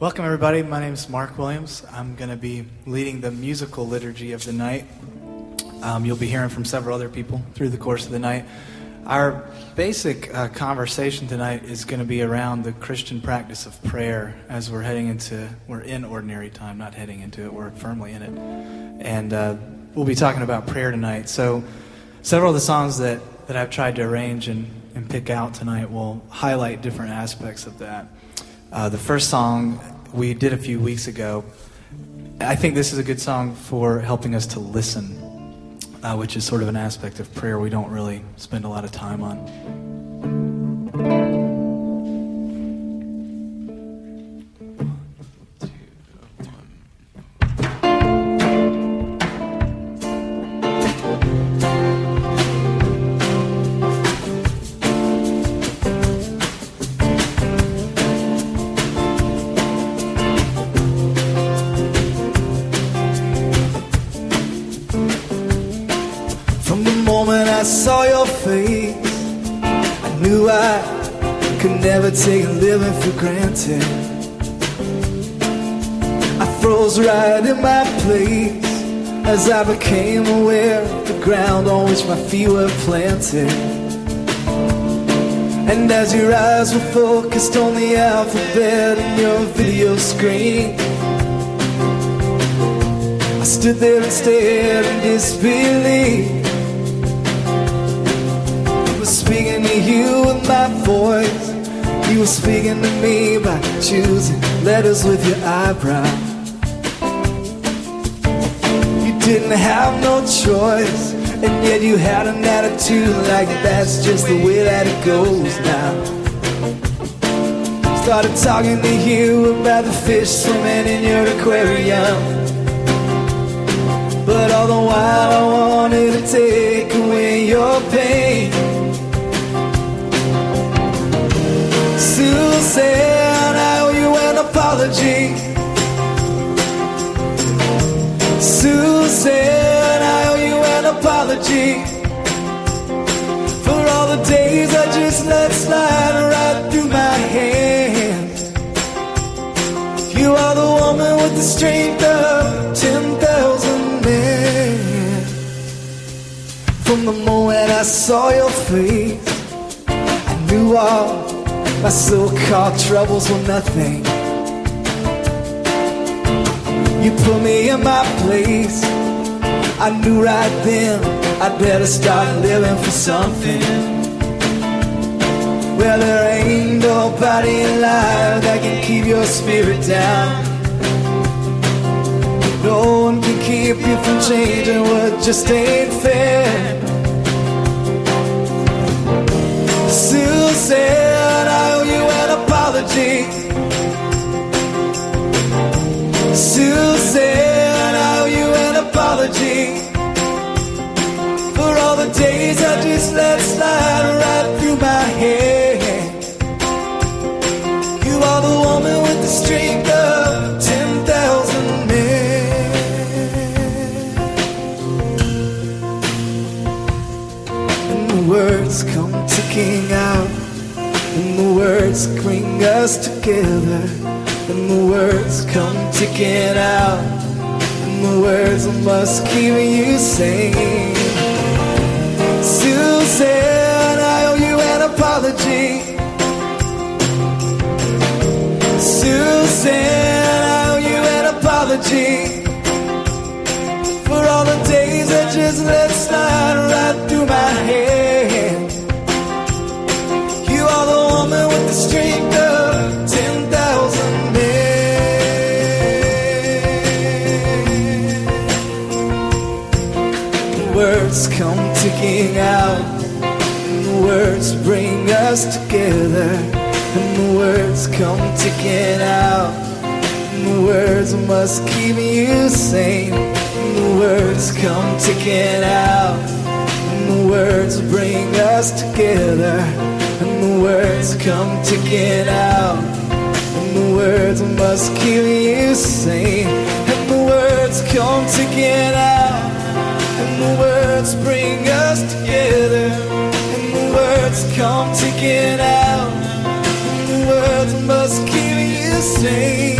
Welcome, everybody. My name is Mark Williams. I'm going to be leading the musical liturgy of the night. Um, you'll be hearing from several other people through the course of the night. Our basic uh, conversation tonight is going to be around the Christian practice of prayer as we're heading into, we're in ordinary time, not heading into it, we're firmly in it. And uh, we'll be talking about prayer tonight. So, several of the songs that, that I've tried to arrange and, and pick out tonight will highlight different aspects of that. Uh, the first song we did a few weeks ago, I think this is a good song for helping us to listen, uh, which is sort of an aspect of prayer we don't really spend a lot of time on. As I became aware of the ground on which my feet were planted. And as your eyes were focused on the alphabet in your video screen, I stood there and stared in disbelief. I was speaking to you with my voice. You were speaking to me by choosing letters with your eyebrow. Didn't have no choice, and yet you had an attitude like that's just the way that it goes now. Started talking to you about the fish swimming in your aquarium. But all the while I wanted to take away your pain. Susan, I owe you an apology. Susan, I owe you an apology. For all the days I just let slide right through my hands. You are the woman with the strength of 10,000 men. From the moment I saw your face, I knew all my so-called troubles were nothing. You put me in my place. I knew right then I'd better start living for something. Well, there ain't nobody alive that can keep your spirit down. No one can keep you from changing what just ain't fair. Susan, I owe you an apology. Susan, apology for all the days I just let slide right through my head. You are the woman with the strength of 10,000 men. And the words come ticking out, and the words bring us together, and the words come ticking out, the words I must keep you sane. Susan, I owe you an apology. Susan, I owe you an apology for all the days I just let slide right through my head. Us together, and the words come ticking out, and the words must keep you sane, and the words come ticking out, and the words bring us together, and the words come ticking out, and the words must keep you sane, and the words come ticking out. And the words bring us together. And the words come out. The words must keep you sane.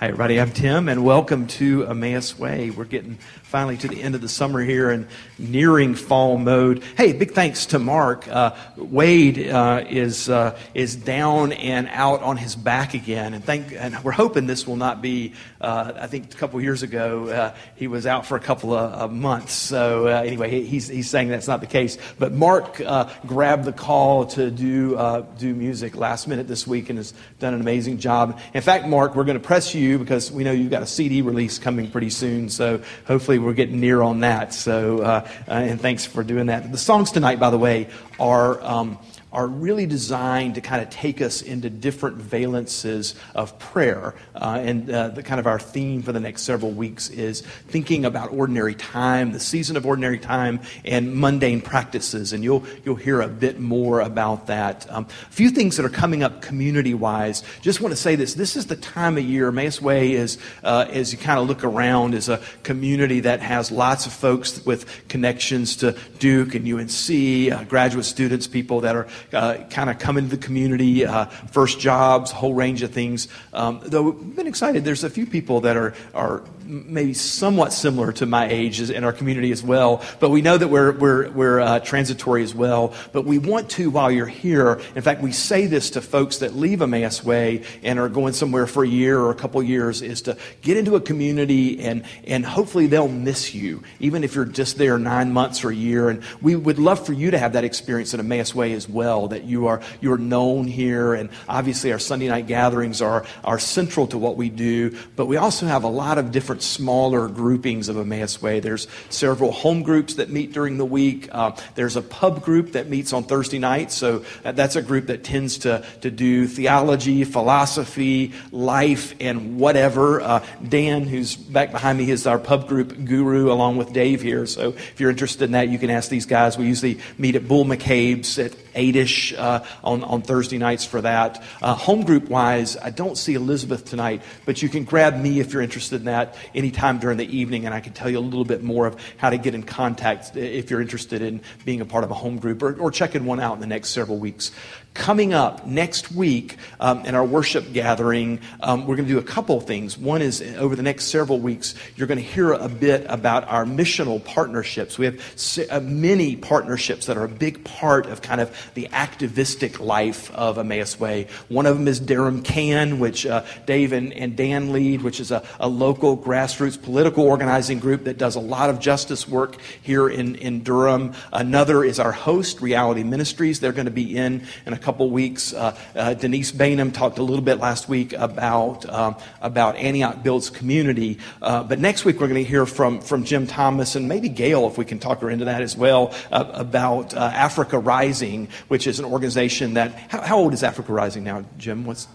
Hi, everybody. I'm Tim, and welcome to Emmaus Way. We're getting finally to the end of the summer here and nearing fall mode. Hey, big thanks to Mark. Uh, Wade uh, is uh, is down and out on his back again, and thank and we're hoping this will not be. Uh, I think a couple years ago uh, he was out for a couple of months. So uh, anyway, he's he's saying that's not the case. But Mark grabbed the call to do do music last minute this week and has done an amazing job. In fact, Mark, we're going to press you because we know you've got a CD release coming pretty soon. So hopefully we're getting near on that. So, uh, uh, and thanks for doing that. The songs tonight, by the way, are. Um, are really designed to kind of take us into different valences of prayer. Uh, and uh, the kind of our theme for the next several weeks is thinking about ordinary time, the season of ordinary time, and mundane practices. And you'll, you'll hear a bit more about that. Um, a few things that are coming up community wise. Just want to say this this is the time of year. Emmaus Way is, uh, as you kind of look around, is a community that has lots of folks with connections to Duke and UNC, uh, graduate students, people that are uh, kind of come into the community, uh, first jobs, whole range of things. Um, though we've been excited, there's a few people that are, are maybe somewhat similar to my age in our community as well. But we know that we're, we're, we're uh, transitory as well. But we want to, while you're here, in fact, we say this to folks that leave Emmaus Way and are going somewhere for a year or a couple years, is to get into a community and, and hopefully they'll miss you, even if you're just there nine months or a year. And we would love for you to have that experience in Emmaus Way as well, that you are, you are known here. And obviously, our Sunday night gatherings are, are central to what we do. But we also have a lot of different smaller groupings of Emmaus Way. There's several home groups that meet during the week. Uh, there's a pub group that meets on Thursday nights. So uh, that's a group that tends to, to do theology, philosophy, life, and whatever. Uh, Dan, who's back behind me, is our pub group guru along with Dave here. So if you're interested in that, you can ask these guys. We usually meet at Bull McCabe's at 8ish uh, on, on Thursday nights for that. Uh, home group wise, I don't see Elizabeth tonight, but you can grab me if you're interested in that anytime during the evening, and I can tell you a little bit more of how to get in contact uh, if you're interested in being a part of a home group or, or checking one out in the next several weeks. Coming up next week um, in our worship gathering, um, we're going to do a couple things. One is over the next several weeks, you're going to hear a bit about our missional partnerships. We have uh, many partnerships that are a big part of kind of the activistic life of Emmaus Way. One of them is Durham Can, which uh, Dave and, and, Dan lead, which is a, a, local grassroots political organizing group that does a lot of justice work here in, in Durham. Another is our host, Reality Ministries. They're going to be in in a couple weeks. Uh, uh, Denise Bainham talked a little bit last week about, um, about Antioch Builds Community. Uh, but next week we're going to hear from, from Jim Thomas and maybe Gail, if we can talk her into that as well, uh, about uh, Africa Rising, which is an organization that. How, how old is Africa Rising now, Jim? What's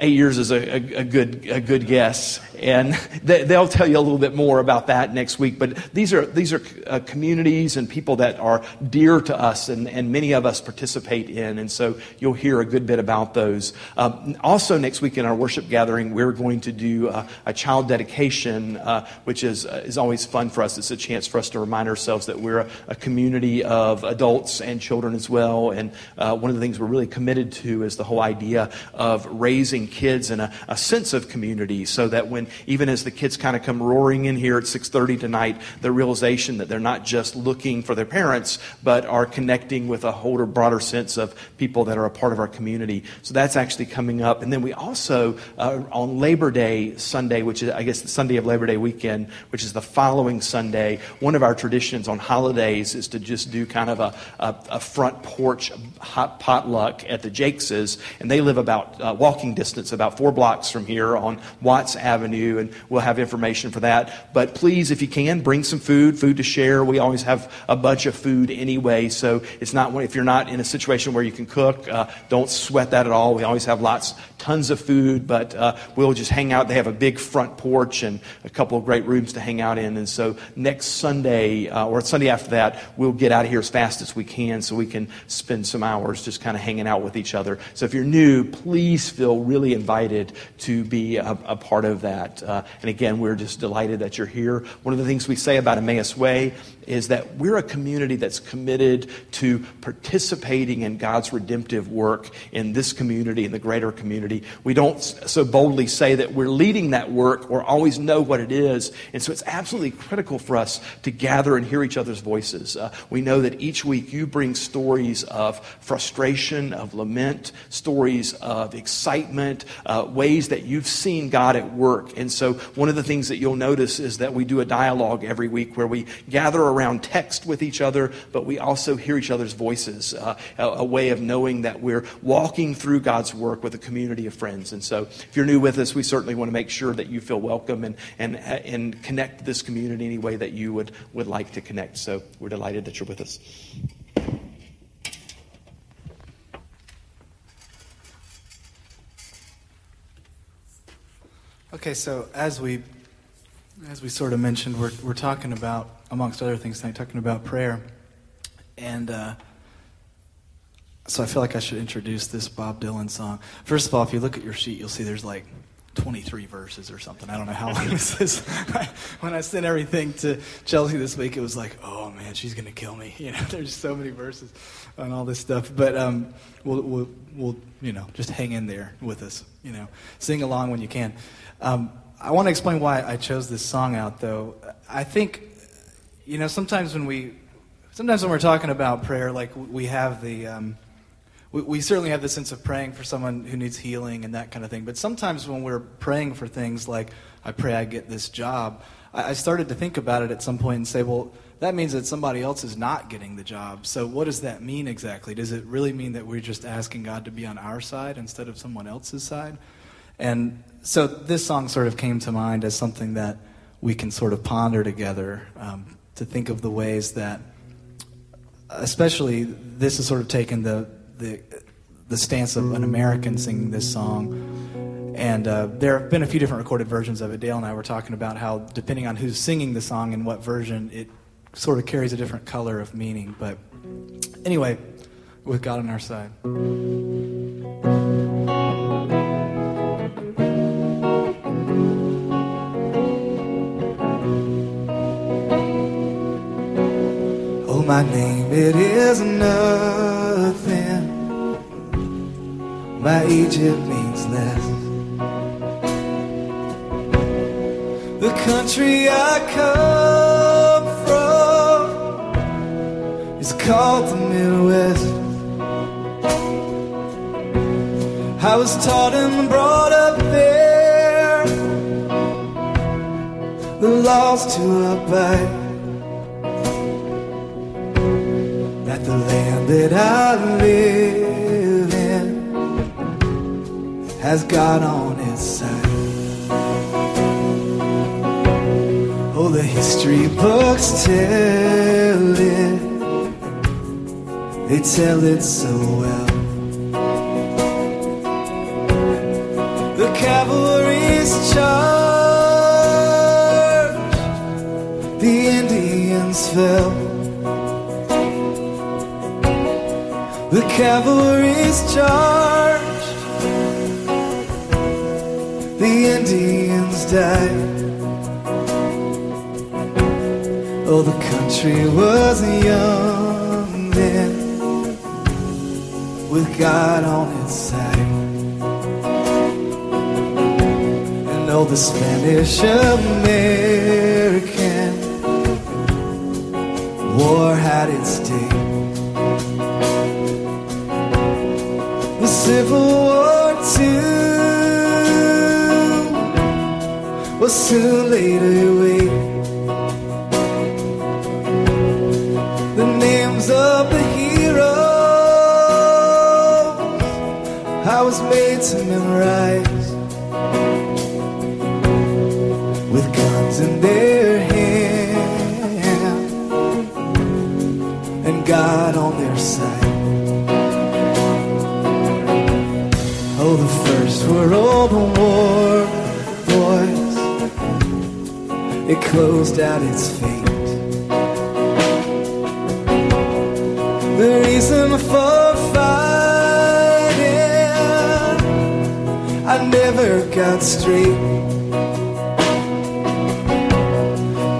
eight years is a, a, a, good, a good guess. And they, will tell you a little bit more about that next week. But these are, these are uh, communities and people that are dear to us and, and many of us participate in. And so you'll hear a good bit about those. Um, also, next week in our worship gathering, we're going to do uh, a child dedication, uh, which is, uh, is always fun for us. It's a chance for us to remind ourselves that we're a, a community of adults and children as well. And uh, one of the things we're really committed to is the whole idea of raising kids and a, a sense of community so that when, even as the kids kind of come roaring in here at 6.30 tonight, the realization that they're not just looking for their parents, but are connecting with a whole broader sense of people that are a part of our community. So that's actually coming up. And then we also, uh, on Labor Day Sunday, which is, I guess, the Sunday of Labor Day weekend, which is the following Sunday, one of our traditions on holidays is to just do kind of a, a, a front porch hot potluck at the Jakeses. And they live about uh, walking distance it's about four blocks from here on Watts Avenue, and we'll have information for that. But please, if you can, bring some food, food to share. We always have a bunch of food anyway, so it's not if you're not in a situation where you can cook, uh, don't sweat that at all. We always have lots, tons of food, but uh, we'll just hang out. They have a big front porch and a couple of great rooms to hang out in. And so next Sunday uh, or Sunday after that, we'll get out of here as fast as we can so we can spend some hours just kind of hanging out with each other. So if you're new, please feel really invited to be a, a part of that. Uh, and again, we're just delighted that you're here. One of the things we say about Emmaus Way is that we're a community that's committed to participating in God's redemptive work in this community, in the greater community. We don't so boldly say that we're leading that work or always know what it is. And so it's absolutely critical for us to gather and hear each other's voices. Uh, we know that each week you bring stories of frustration, of lament, stories of excitement, uh, ways that you've seen God at work. And so one of the things that you'll notice is that we do a dialogue every week where we gather around text with each other, but we also hear each other's voices, uh, a, a way of knowing that we're walking through God's work with a community of friends. And so if you're new with us, we certainly want to make sure that you feel welcome and, and, and connect this community any way that you would, would like to connect. So we're delighted that you're with us. Okay, so as we as we sort of mentioned, we're we're talking about, amongst other things tonight, talking about prayer, and uh, so I feel like I should introduce this Bob Dylan song. First of all, if you look at your sheet, you'll see there's like 23 verses or something. I don't know how long this is. when I sent everything to Chelsea this week, it was like, oh man, she's gonna kill me. You know, there's so many verses on all this stuff. But um, we'll, we'll, we'll, you know, just hang in there with us. You know, sing along when you can. Um, I want to explain why I chose this song out, though. I think, you know, sometimes when we, sometimes when we're talking about prayer, like we have the. Um, we, we certainly have the sense of praying for someone who needs healing and that kind of thing. But sometimes when we're praying for things like, I pray I get this job, I, I started to think about it at some point and say, well, that means that somebody else is not getting the job. So what does that mean exactly? Does it really mean that we're just asking God to be on our side instead of someone else's side? And so this song sort of came to mind as something that we can sort of ponder together um, to think of the ways that, especially, this has sort of taken the the the stance of an American singing this song. And uh, there have been a few different recorded versions of it. Dale and I were talking about how, depending on who's singing the song and what version, it sort of carries a different color of meaning. But anyway, with God on our side. My name, it is nothing my Egypt means less. The country I come from is called the Midwest. I was taught and brought up there, the laws to abide. That the land that I live in has God on its side. Oh, the history books tell it, they tell it so well. The cavalry's charge, the Indians fell. The cavalry's charge the Indians died. Oh, the country was young then, with God on its side. And oh, the Spanish American war had its day. Civil War, too was soon laid away. closed out its fate. The reason for fighting, I never got straight.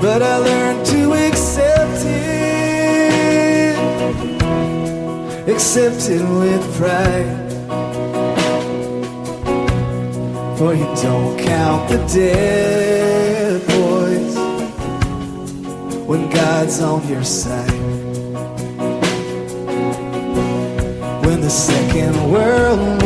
But I learned to accept it, accept it with pride. For you don't count the dead. God's on your side. When the Second World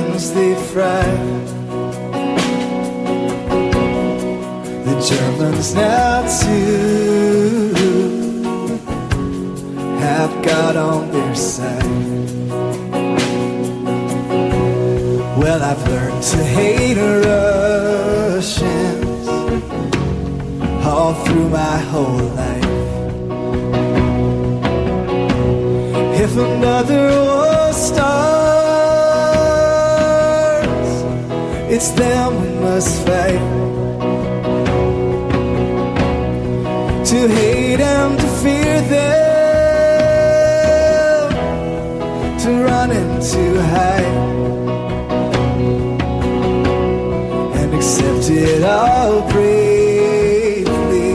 the they fry. The Germans now too have God on their side. Well, I've learned to hate Russians all through my whole life. If another war starts, it's them we must fight. To hate and to fear them, to run and to hide, and accept it all bravely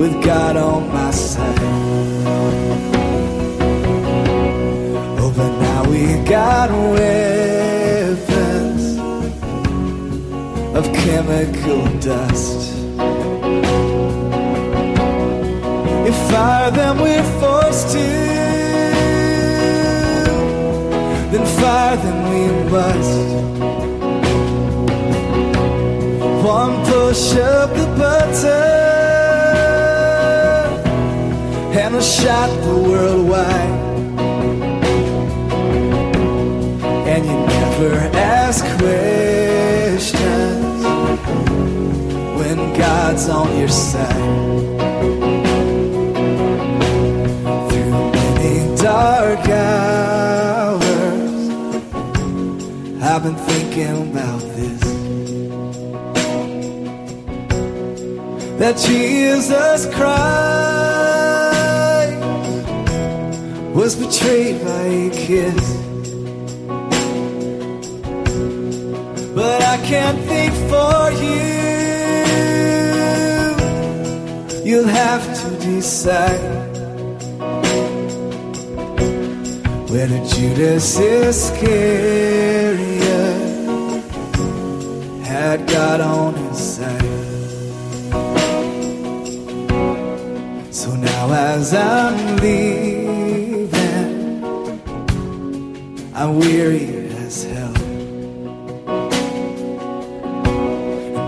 with God on my side. Oh, but now we got weapons of chemical dust. If fire them we're forced to, then fire them we must. One push of the button and a shot the world wide. never ask questions God's on your side. Through many dark hours, I've been thinking about this. That Jesus Christ was betrayed by a kiss. but I can't think for you. You'll have to decide whether Judas Iscariot had God on his side. So now, as I'm leaving, I'm weary as hell.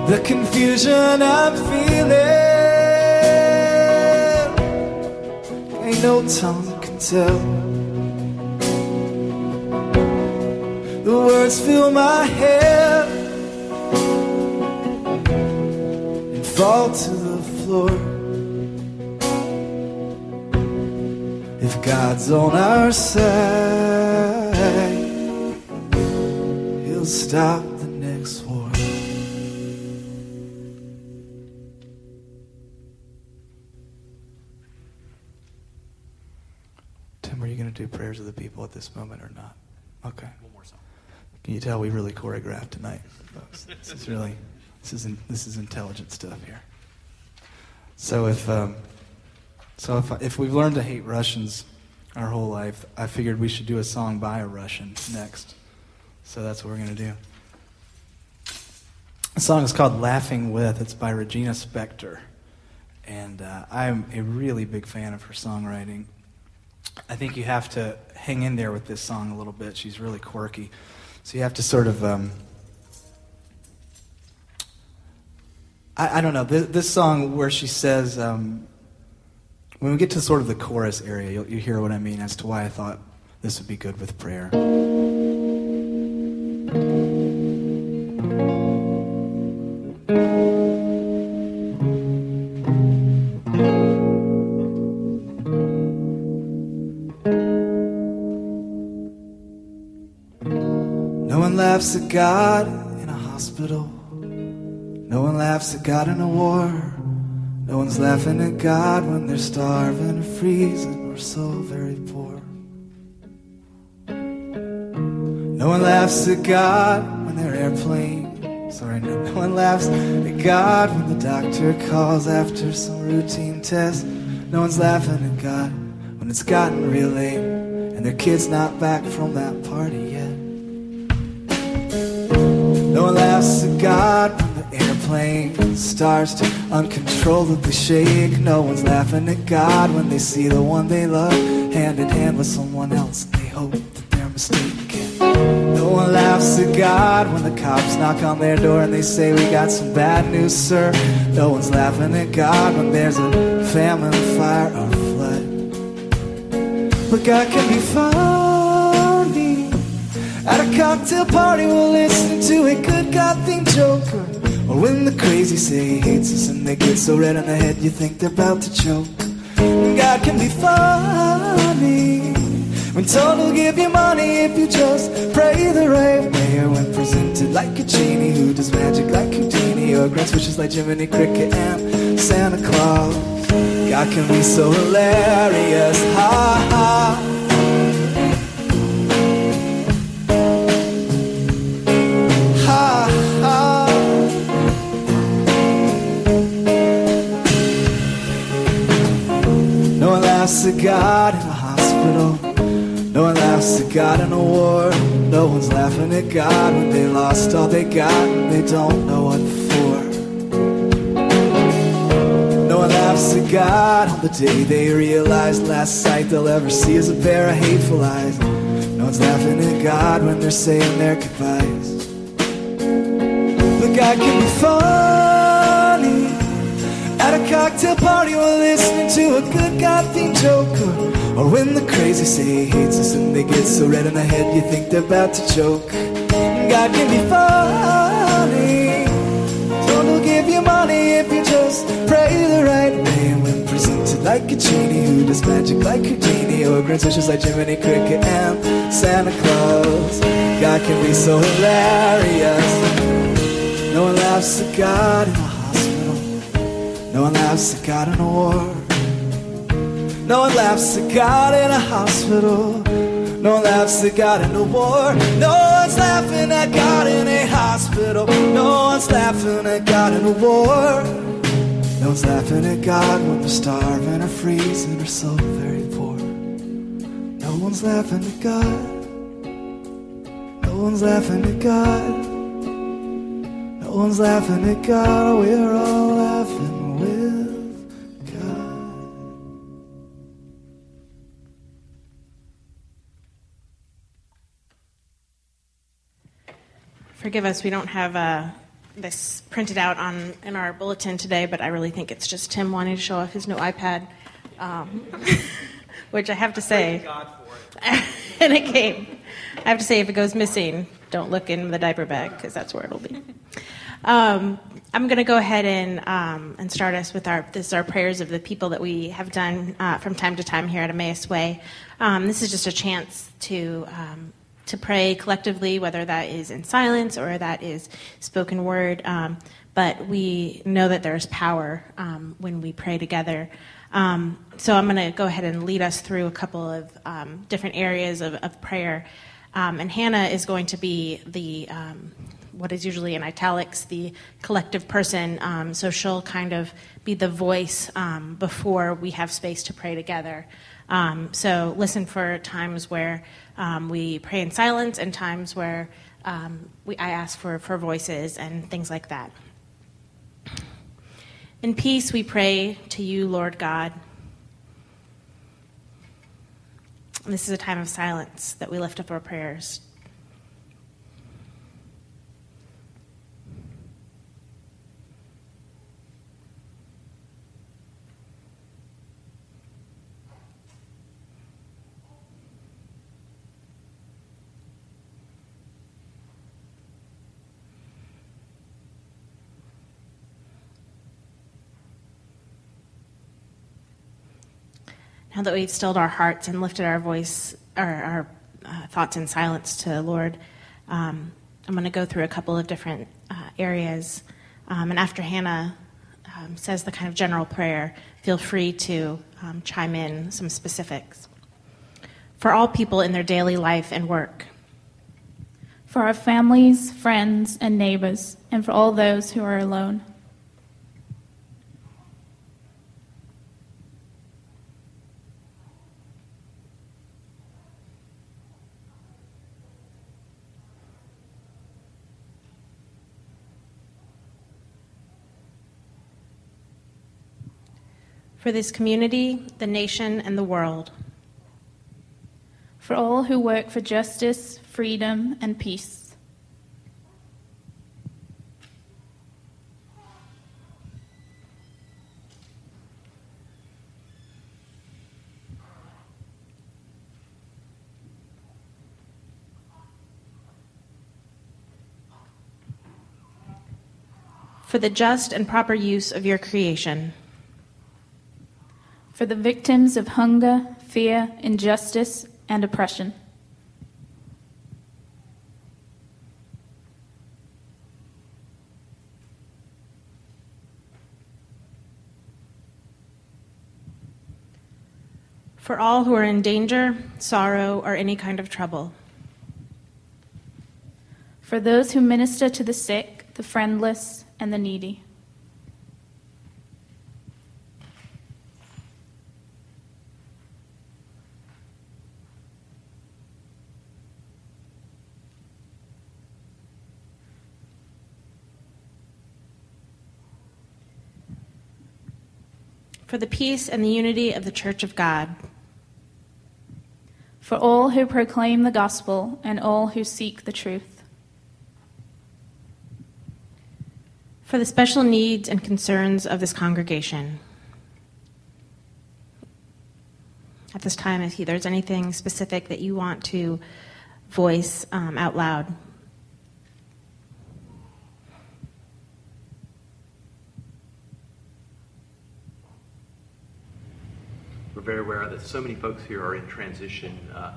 the confusion I'm tell. The words fill my head and fall to the floor. If God's on our side, He'll stop do prayers of the people at this moment or not? Okay. One more song. Can you tell we really choreographed tonight, folks? This is really this is in, this is intelligent stuff here. So if um, so if if we've learned to hate Russians our whole life, I figured we should do a song by a Russian next. So that's what we're going to do. The song is called Laughing With. It's by Regina Spektor. And uh, I'm a really big fan of her songwriting. I think you have to hang in there with this song a little bit. She's really quirky. So you have to sort of. Um, I, I, don't know. This, this, song where she says, um, when we get to sort of the chorus area, you'll, you hear what I mean as to why I thought this would be good with prayer. Laughs at God in a hospital. No one laughs at God in a war. No one's laughing at God when they're starving or freezing or so very poor. No one laughs at God when they're airplane. Sorry, no, no one laughs at God when the doctor calls after some routine test. No one's laughing at God when it's gotten real late and their kid's not back from that party yet. No one laughs at God when the airplane starts to uncontrollably shake. No one's laughing at God when they see the one they love hand in hand with someone else. They hope that they're mistaken. No one laughs at God when the cops knock on their door and they say, We got some bad news, sir. No one's laughing at God when there's a famine, fire, or flood. But God can be funny. At a cocktail party, we'll listen to a good God themed joker. Or when the crazy say he hates us and they get so red in the head you think they're about to choke. God can be funny. When told he'll give you money if you just pray the right way. Or when presented like a genie who does magic like Houdini. Or grants wishes like Jiminy Cricket and Santa Claus. God can be so hilarious. Ha. Ha laughs at God in a hospital. No one laughs at God in a war. No one's laughing at God when they lost all they got and they don't know what for. No one laughs at God on the day they realize last sight they'll ever see is a pair of hateful eyes. No one's laughing at God when they're saying their goodbyes. But God can be funny. At a cocktail party, we're listening to a good God themed joker. Or when the crazy say he hates us and they get so red in the head you think they're about to choke. God can be funny. So he'll give you money if you just pray the right way. When presented like a genie who does magic like Houdini, or grants wishes like Jiminy Cricket and Santa Claus. God can be so hilarious. No one laughs at God. No one laughs at God in a war. No one laughs at God in a hospital. No one laughs at God in a war. No one's laughing at God in a hospital. No one's laughing at God in a war. No one's laughing at God when they're starving or freezing or so very poor. No one's laughing at God. No one's laughing at God. No one's laughing at God. We're all laughing Forgive us, we don't have uh, this printed out on in our bulletin today, but I really think it's just Tim wanting to show off his new iPad, um, which I have to say, and it came. I have to say, if it goes missing, don't look in the diaper bag because that's where it'll be. Um, I'm going to go ahead and um, and start us with our this is our prayers of the people that we have done uh, from time to time here at Emmaus Way. Um, this is just a chance to um, to pray collectively, whether that is in silence or that is spoken word. Um, but we know that there's power um, when we pray together. Um, so I'm going to go ahead and lead us through a couple of um, different areas of, of prayer. Um, and Hannah is going to be the um, what is usually in italics the collective person. Um, so she'll kind of be the voice um, before we have space to pray together. Um, so listen for times where um, we pray in silence and times where um, we, I ask for, for voices and things like that. In peace, we pray to you, Lord God. This is a time of silence that we lift up our prayers. Now that we've stilled our hearts and lifted our voice, or our uh, thoughts in silence to the Lord, um, I'm going to go through a couple of different uh, areas. Um, and after Hannah um, says the kind of general prayer, feel free to um, chime in some specifics. For all people in their daily life and work, for our families, friends, and neighbors, and for all those who are alone. For this community, the nation, and the world. For all who work for justice, freedom, and peace. For the just and proper use of your creation for the victims of hunger, fear, injustice, and oppression. For all who are in danger, sorrow, or any kind of trouble. For those who minister to the sick, the friendless, and the needy. For the peace and the unity of the Church of God. For all who proclaim the gospel and all who seek the truth. For the special needs and concerns of this congregation. At this time, if there's anything specific that you want to voice um, out loud. Very aware that so many folks here are in transition, uh,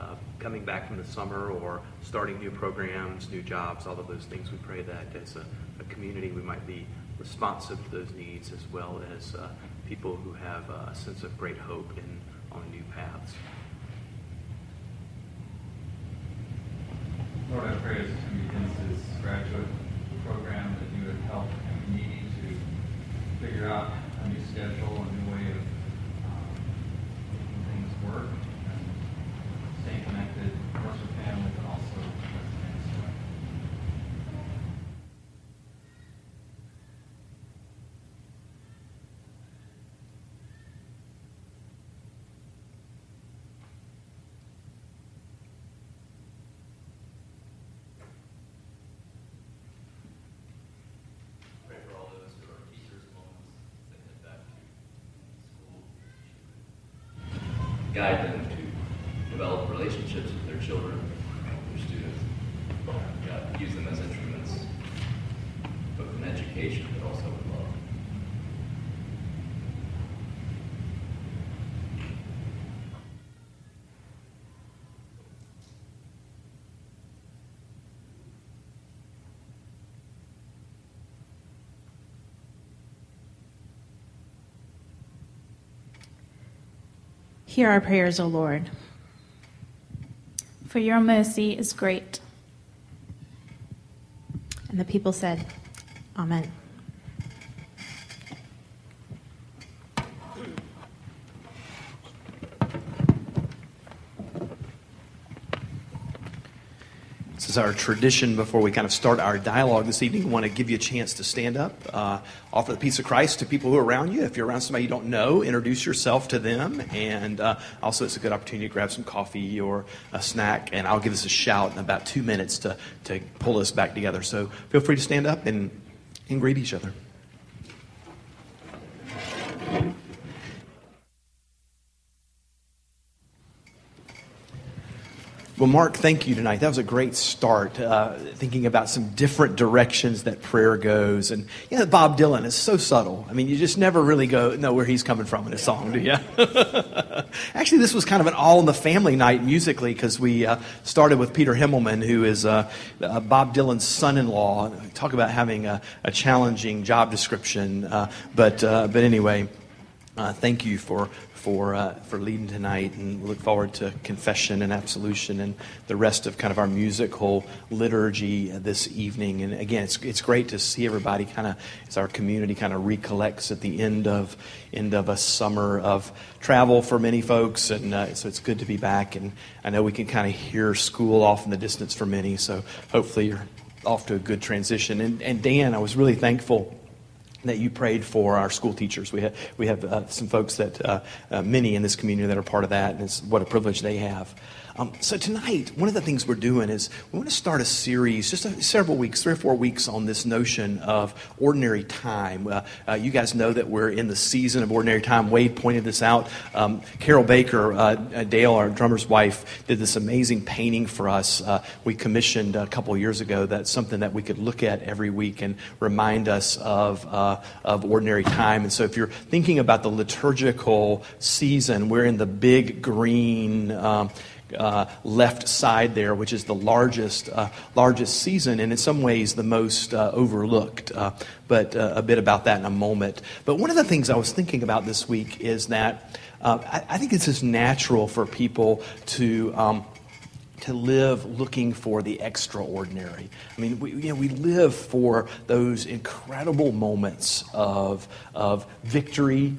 uh, coming back from the summer or starting new programs, new jobs, all of those things. We pray that as a, a community we might be responsive to those needs as well as uh, people who have a sense of great hope in on new paths. Lord, I pray as we begin this graduate program that you would help me to figure out a new schedule, a new way of work and staying connected, course, with family, but also with guide them to develop relationships with their children, their students. God, use them as instruments, both in education but also in love. Hear our prayers, O Lord. For your mercy is great. And the people said, Amen. Is our tradition before we kind of start our dialogue this evening. I want to give you a chance to stand up, uh, offer the peace of Christ to people who are around you. If you're around somebody you don't know, introduce yourself to them. And uh, also, it's a good opportunity to grab some coffee or a snack. And I'll give us a shout in about two minutes to, to pull us back together. So feel free to stand up and, and greet each other. Well, Mark, thank you tonight. That was a great start, uh, thinking about some different directions that prayer goes. And, you know, Bob Dylan is so subtle. I mean, you just never really go know where he's coming from in a song, do you? Actually, this was kind of an all in the family night musically because we uh, started with Peter Himmelman, who is uh, uh Bob Dylan's son in law. Talk about having a, a challenging job description. Uh, but, uh, but anyway, thank you for for, uh, for leading tonight, and we look forward to confession and absolution and the rest of kind of our musical liturgy this evening. And again, it's, it's great to see everybody kind of as our community kind of recollects at the end of end of a summer of travel for many folks, and uh, so it's good to be back. And I know we can kind of hear school off in the distance for many, so hopefully you're off to a good transition. And, and Dan, I was really thankful that you prayed for our school teachers. We have, we have uh, some folks that, uh, uh, many in this community that are part of that, and it's what a privilege they have. Um, so tonight, one of the things we're doing is we want to start a series, just a, several weeks, three or four weeks, on this notion of ordinary time. Uh, uh, you guys know that we're in the season of ordinary time. Wade pointed this out. Um, Carol Baker, uh, uh Dale, our drummer's wife, did this amazing painting for us. Uh, we commissioned a couple years ago. That's something that we could look at every week and remind us of uh, of ordinary time. And so, if you're thinking about the liturgical season, we're in the big green. Um, uh, left side there, which is the largest, uh, largest season and in some ways the most uh, overlooked. Uh, but uh, a bit about that in a moment. But one of the things I was thinking about this week is that I, I, think it's just natural for people to. Um, to live looking for the extraordinary. I mean, we, you know, we live for those incredible moments of, of victory,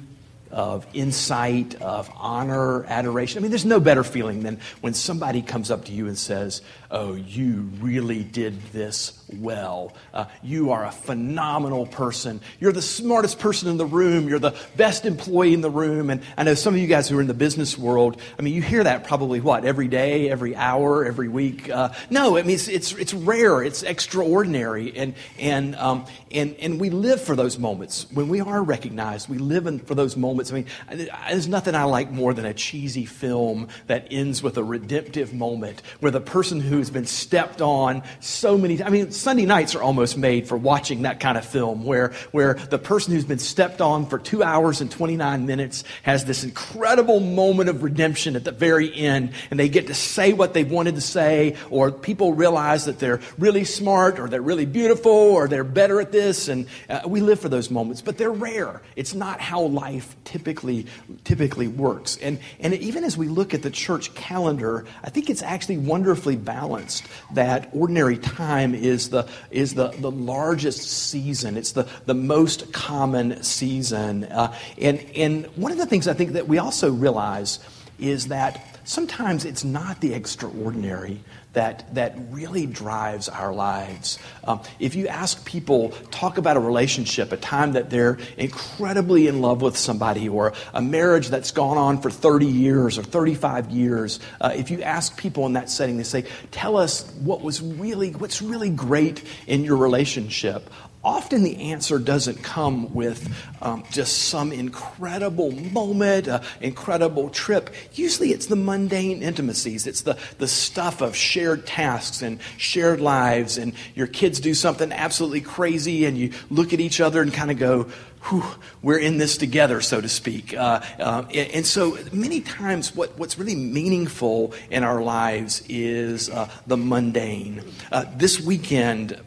of insight, of honor, adoration. I mean, there's no better feeling than when somebody comes up to you and says, Oh, you really did this well. Uh, you are a phenomenal person. You're the smartest person in the room. You're the best employee in the room. And I know some of you guys who are in the business world, I mean, you hear that probably what, every day, every hour, every week? Uh, no, I mean, it's, it's, it's, rare, it's extraordinary. And, and, um, and, and we live for those moments. When we are recognized, we live in, for those moments. I mean, there's nothing I like more than a cheesy film that ends with a redemptive moment where the person who who's been stepped on so many times. I mean, Sunday nights are almost made for watching that kind of film where, where the person who's been stepped on for two hours and 29 minutes has this incredible moment of redemption at the very end, and they get to say what they've wanted to say, or people realize that they're really smart, or they're really beautiful, or they're better at this, and uh, we live for those moments, but they're rare. It's not how life typically, typically works. And, and even as we look at the church calendar, I think it's actually wonderfully balanced balanced that ordinary time is the, is the, the largest season. It's the, the most common season. Uh, and, and one of the things I think that we also realize is that sometimes it's not the extraordinary that, that really drives our lives. Um, if you ask people, talk about a relationship, a time that they're incredibly in love with somebody, or a marriage that's gone on for 30 years or 35 years, uh, if you ask people in that setting, they say, Tell us what was really, what's really great in your relationship often the answer doesn't come with um, just some incredible moment, uh, incredible trip. Usually it's the mundane intimacies. It's the, the stuff of shared tasks and shared lives, and your kids do something absolutely crazy, and you look at each other and kind of go, Whew, we're in this together, so to speak. Uh, uh, and, so many times, what, what's really meaningful in our lives is uh, the mundane. Uh, this weekend,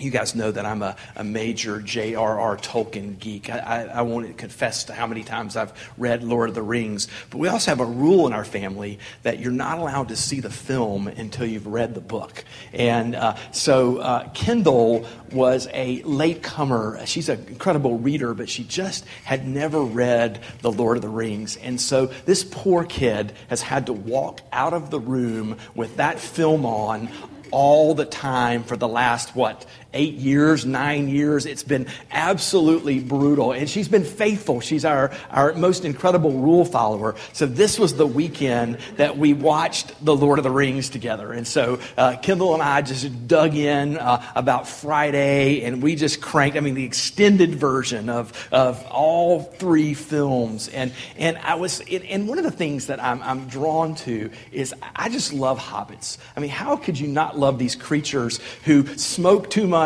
you guys know that I'm a, a major J.R.R. Tolkien geek. I, I, I, won't confess to how many times I've read Lord of the Rings, but we also have a rule in our family that you're not allowed to see the film until you've read the book. And uh, so uh, Kendall was a latecomer. She's an incredible reader, but she just had never read The Lord of the Rings. And so this poor kid has had to walk out of the room with that film on all the time for the last, what, eight years, nine years. It's been absolutely brutal. And she's been faithful. She's our, our most incredible rule follower. So this was the weekend that we watched The Lord of the Rings together. And so uh, Kendall and I just dug in uh, about Friday and we just cranked, I mean, the extended version of, of all three films. And, and I was, and one of the things that I'm, I'm drawn to is I just love hobbits. I mean, how could you not love these creatures who smoke too much,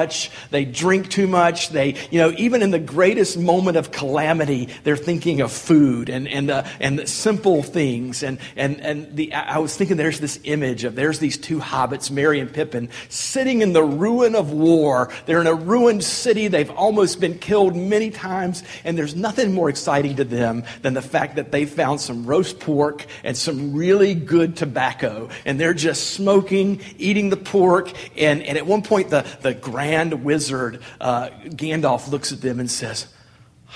they drink too much, they, you know, even in the greatest moment of calamity, they're thinking of food and, and, uh, and simple things. And, and, and the, I was thinking there's this image of there's these two hobbits, Merry and Pippin, sitting in the ruin of war. They're in a ruined city. They've almost been killed many times, and there's nothing more exciting to them than the fact that they found some roast pork and some really good tobacco, and they're just smoking, eating the pork. And, and at one point, the, the grand wizard, uh, Gandalf, looks at them and says,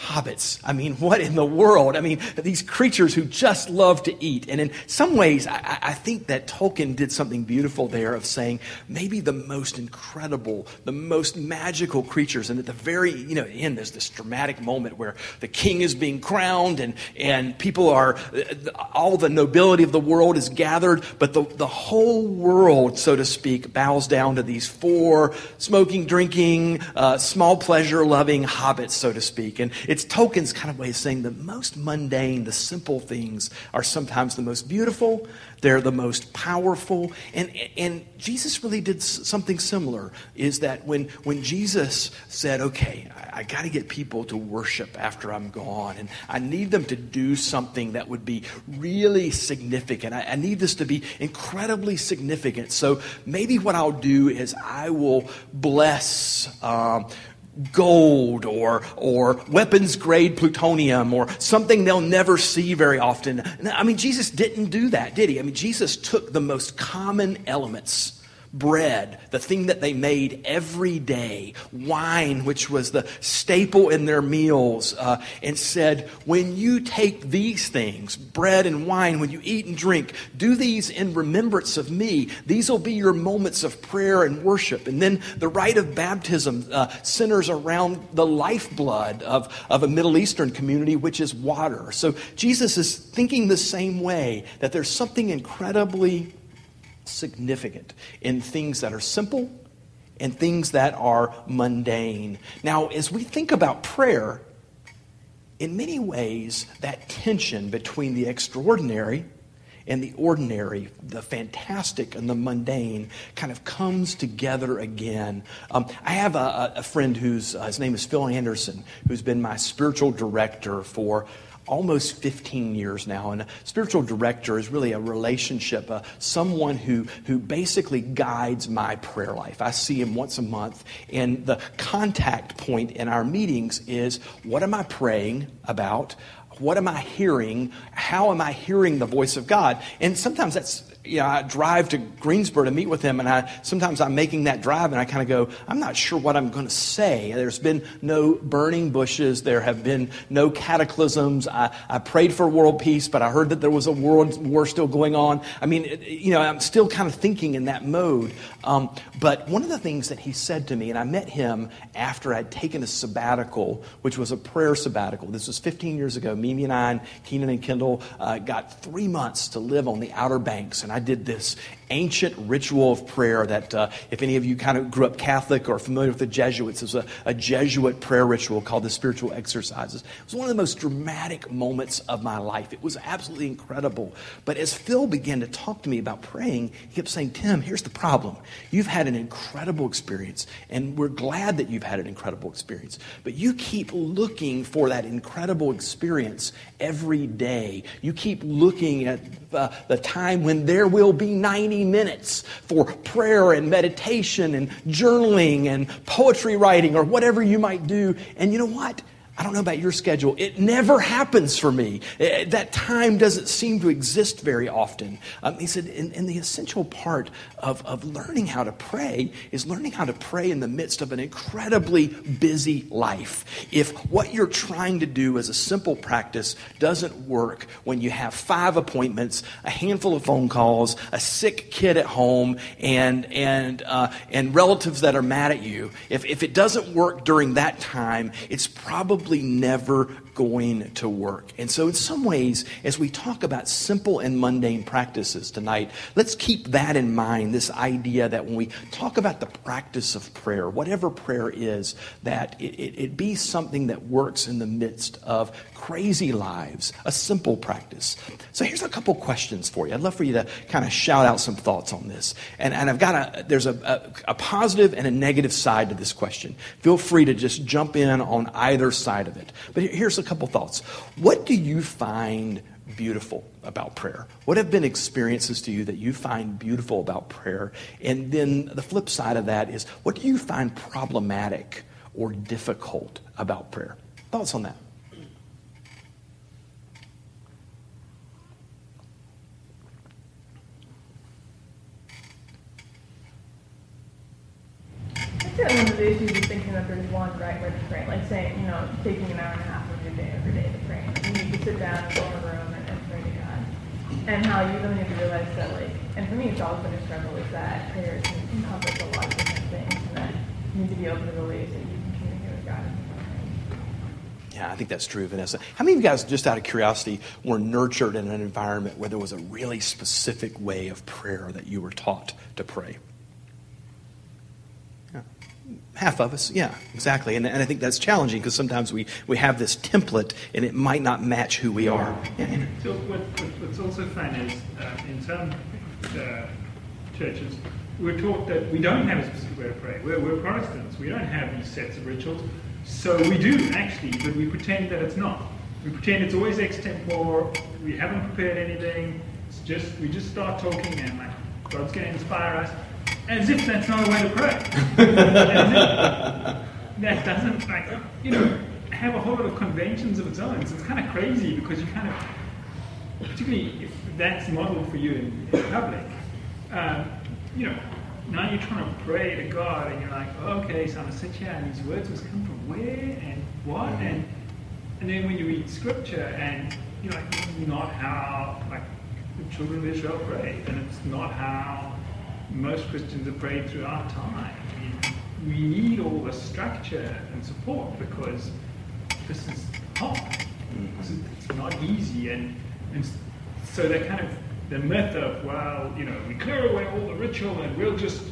hobbits. I mean, what in the world? I mean, these creatures who just love to eat. And in some ways, I, I, think that Tolkien did something beautiful there of saying maybe the most incredible, the most magical creatures. And at the very, you know, end, there's this dramatic moment where the king is being crowned and, and people are, all the nobility of the world is gathered, but the, the whole world, so to speak, bows down to these four smoking, drinking, uh, small pleasure loving hobbits, so to speak. And it's Tolkien's kind of way of saying the most mundane, the simple things are sometimes the most beautiful, they're the most powerful. And, and Jesus really did something similar, is that when, when Jesus said, okay, I, I got to get people to worship after I'm gone, and I need them to do something that would be really significant. I, I need this to be incredibly significant. So maybe what I'll do is I will bless. Um, gold or, or weapons grade plutonium or something they'll never see very often. I mean, Jesus didn't do that, did he? I mean, Jesus took the most common elements bread, the thing that they made every day, wine, which was the staple in their meals, uh, and said, When you take these things, bread and wine, when you eat and drink, do these in remembrance of me. These will be your moments of prayer and worship. And then the rite of baptism uh, centers around the lifeblood of, of a Middle Eastern community, which is water. So Jesus is thinking the same way that there's something incredibly significant in things that are simple and things that are mundane. Now, as we think about prayer, in many ways, that tension between the extraordinary and the ordinary, the fantastic and the mundane, kind of comes together again. Um, I have a, a friend whose uh, his name is Phil Anderson, who's been my spiritual director for almost 15 years now. And a spiritual director is really a relationship, uh, someone who, who basically guides my prayer life. I see him once a month, and the contact point in our meetings is what am I praying about? What am I hearing? How am I hearing the voice of God? And sometimes that's you know, I drive to Greensboro to meet with him, and I sometimes I'm making that drive, and I kind of go, I'm not sure what I'm going to say. There's been no burning bushes. There have been no cataclysms. I, I prayed for world peace, but I heard that there was a world war still going on. I mean, it, you know, I'm still kind of thinking in that mode. Um, but one of the things that he said to me, and I met him after I'd taken a sabbatical, which was a prayer sabbatical. This was 15 years ago. Mimi and I, and Keenan and Kendall, uh, got three months to live on the Outer Banks, and I did this ancient ritual of prayer that, uh, if any of you kind of grew up Catholic or familiar with the Jesuits, it was a, a Jesuit prayer ritual called the Spiritual Exercises. It was one of the most dramatic moments of my life. It was absolutely incredible. But as Phil began to talk to me about praying, he kept saying, Tim, here's the problem. You've had an incredible experience, and we're glad that you've had an incredible experience. But you keep looking for that incredible experience every day. You keep looking at uh, the time when there will be 90 minutes for prayer and meditation and journaling and poetry writing or whatever you might do. And you know what? I don't know about your schedule. It never happens for me. Eh, that time doesn't seem to exist very often. Um, he said, and, and, the essential part of, of learning how to pray is learning how to pray in the midst of an incredibly busy life. If what you're trying to do as a simple practice doesn't work when you have five appointments, a handful of phone calls, a sick kid at home, and, and, uh, and relatives that are mad at you, if, if it doesn't work during that time, it's probably probably never going to work. And so, in some ways, as we talk about simple and mundane practices tonight, let's keep that in mind this idea that when we talk about the practice of prayer, whatever prayer is, that it, it, it be something that works in the midst of crazy lives, a simple practice. So, here's a couple questions for you. I'd love for you to kind of shout out some thoughts on this. And, and I've got a, there's a, a, a positive and a negative side to this question. Feel free to just jump in on either side of it. But here's a couple thoughts. What do you find beautiful about prayer? What have been experiences to you that you find beautiful about prayer? And then the flip side of that is what do you find problematic or difficult about prayer? Thoughts on that? one of the issues is thinking that there's one right way to pray. Like saying, you know, taking an hour and a half your day every day to pray. You need to sit down and go in a room and, and pray to God. And how you really need to realize that, like, and for me, it's always been a struggle is that prayer can encompass a lot of different things, and that you need to be open to the ways that you can communicate with God. Yeah, I think that's true, Vanessa. How many of you guys, just out of curiosity, were nurtured in an environment where there was a really specific way of prayer that you were taught to pray? Half of us, yeah, exactly. And, and I think that's challenging because sometimes we, we have this template and it might not match who we are. Yeah. So what, what's also fun is uh, in some uh, churches, we're taught that we don't have a specific way to pray. We're, we're Protestants. We don't have these sets of rituals. So we do, actually, but we pretend that it's not. We pretend it's always extempore. We haven't prepared anything. It's just we just start talking and like God's going to inspire us as if that's not a way to pray. that doesn't, like, you know, have a whole lot of conventions of its own. So it's kind of crazy because you kind of, particularly if that's modeled for you in, in public, um, you know, now you're trying to pray to God and you're like, oh, okay, so I'm going to sit here and these words must come from where and what? Mm-hmm. And, and then when you read scripture and you're like, this is not how, like, the children of Israel prayed, and it's not how most Christians have prayed throughout time. We, we need all the structure and support because this is hard. Mm-hmm. It's not easy. And, and so that kind of the myth of, well, you know, we clear away all the ritual and we'll just,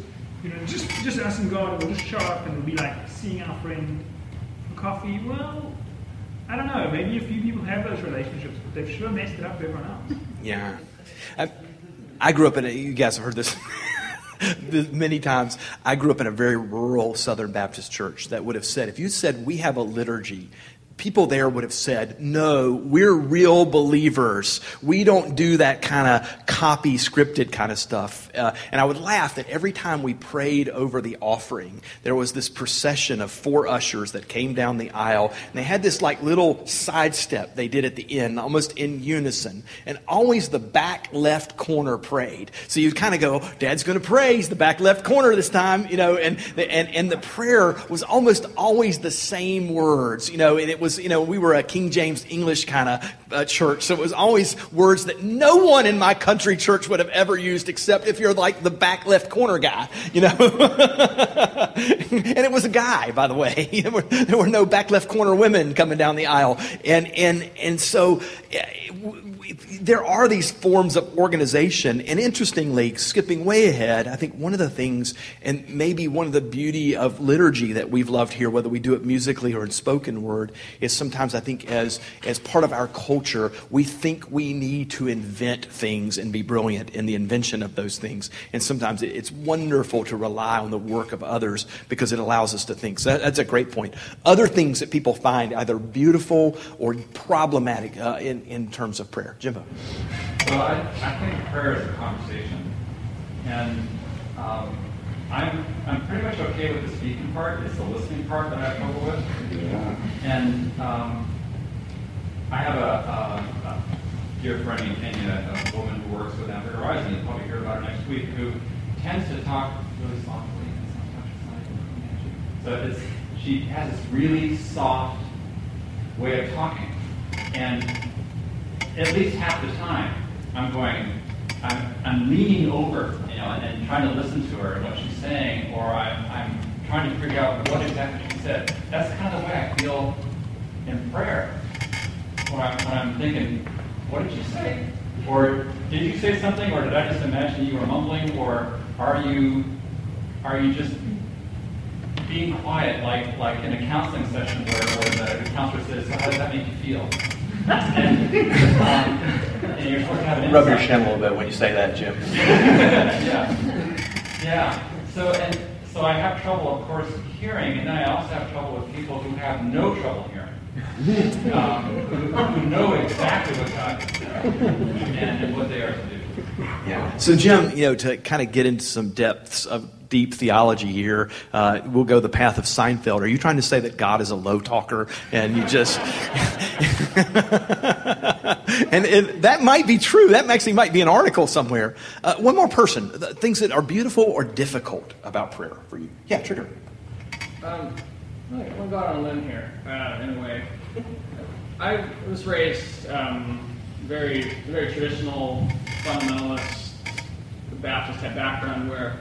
you know, just, just us and God, and we'll just show up and it'll be like seeing our friend for coffee. Well, I don't know. Maybe a few people have those relationships, but they've sure messed it up for everyone else. Yeah. I, I grew up in a, you guys have heard this many times. I grew up in a very rural Southern Baptist church that would have said, if you said we have a liturgy people there would have said, No, we're real believers. We don't do that kind of copy scripted kind of stuff. Uh, and I would laugh that every time we prayed over the offering, there was this procession of four ushers that came down the aisle. And they had this like little sidestep they did at the end, almost in unison. And always the back left corner prayed. So you kind of go, Dad's going to pray. He's the back left corner this time, you know. And, and, and the prayer was almost always the same words, you know. And it was, you know, we were a King James English kind of uh, church, so it was always words that no one in my country church would have ever used except if you're like the back left corner guy, you know. and it was a guy, by the way. there, were, there were no back left corner women coming down the aisle. And, and, and so there are these forms of organization. And interestingly, skipping way ahead, I think one of the things, and maybe one of the beauty of liturgy that we've loved here, whether we do it musically or in spoken word, is sometimes I think as, as part of our culture, we think we need to invent things and be brilliant in the invention of those things. And sometimes it's wonderful to rely on the work of others because it allows us to think. So that's a great point. Other things that people find either beautiful or problematic uh, in, in terms of prayer. Jimbo. Well, I, I think prayer is a conversation. And um, I'm, I'm pretty much okay with the speaking part. It's the listening part that I have trouble with. Yeah. And um, I have a, a, a dear friend in Kenya, a woman who works with Africa Rising, you'll probably hear about her next week, who tends to talk really softly. So she has this really soft way of talking. And at least half the time, I'm going, I'm, I'm leaning over, you know, and, and trying to listen to her and what she's saying, or I'm, I'm trying to figure out what exactly she said. That's kind of the way I feel in prayer. When I'm, when I'm thinking, what did you say? Or did you say something, or did I just imagine you were mumbling, or are you, are you just being quiet, like like in a counseling session where, where the counselor says, so how does that make you feel? and, um, and you're supposed to have an Rub your insight. chin a little bit when you say that, Jim. yeah. Yeah. So and so I have trouble, of course, hearing, and then I also have trouble with people who have no trouble hearing. Um, who, who know exactly what God and, and what they are to do. Yeah. So, Jim, you know, to kind of get into some depths of deep theology here, uh, we'll go the path of Seinfeld. Are you trying to say that God is a low talker and you just. and, and that might be true. That actually might be an article somewhere. Uh, one more person. Things that are beautiful or difficult about prayer for you. Yeah, Trigger. Um, I'm going to go out on a limb here, uh, in a way. I was raised um, very, very traditional, fundamentalist, Baptist type background where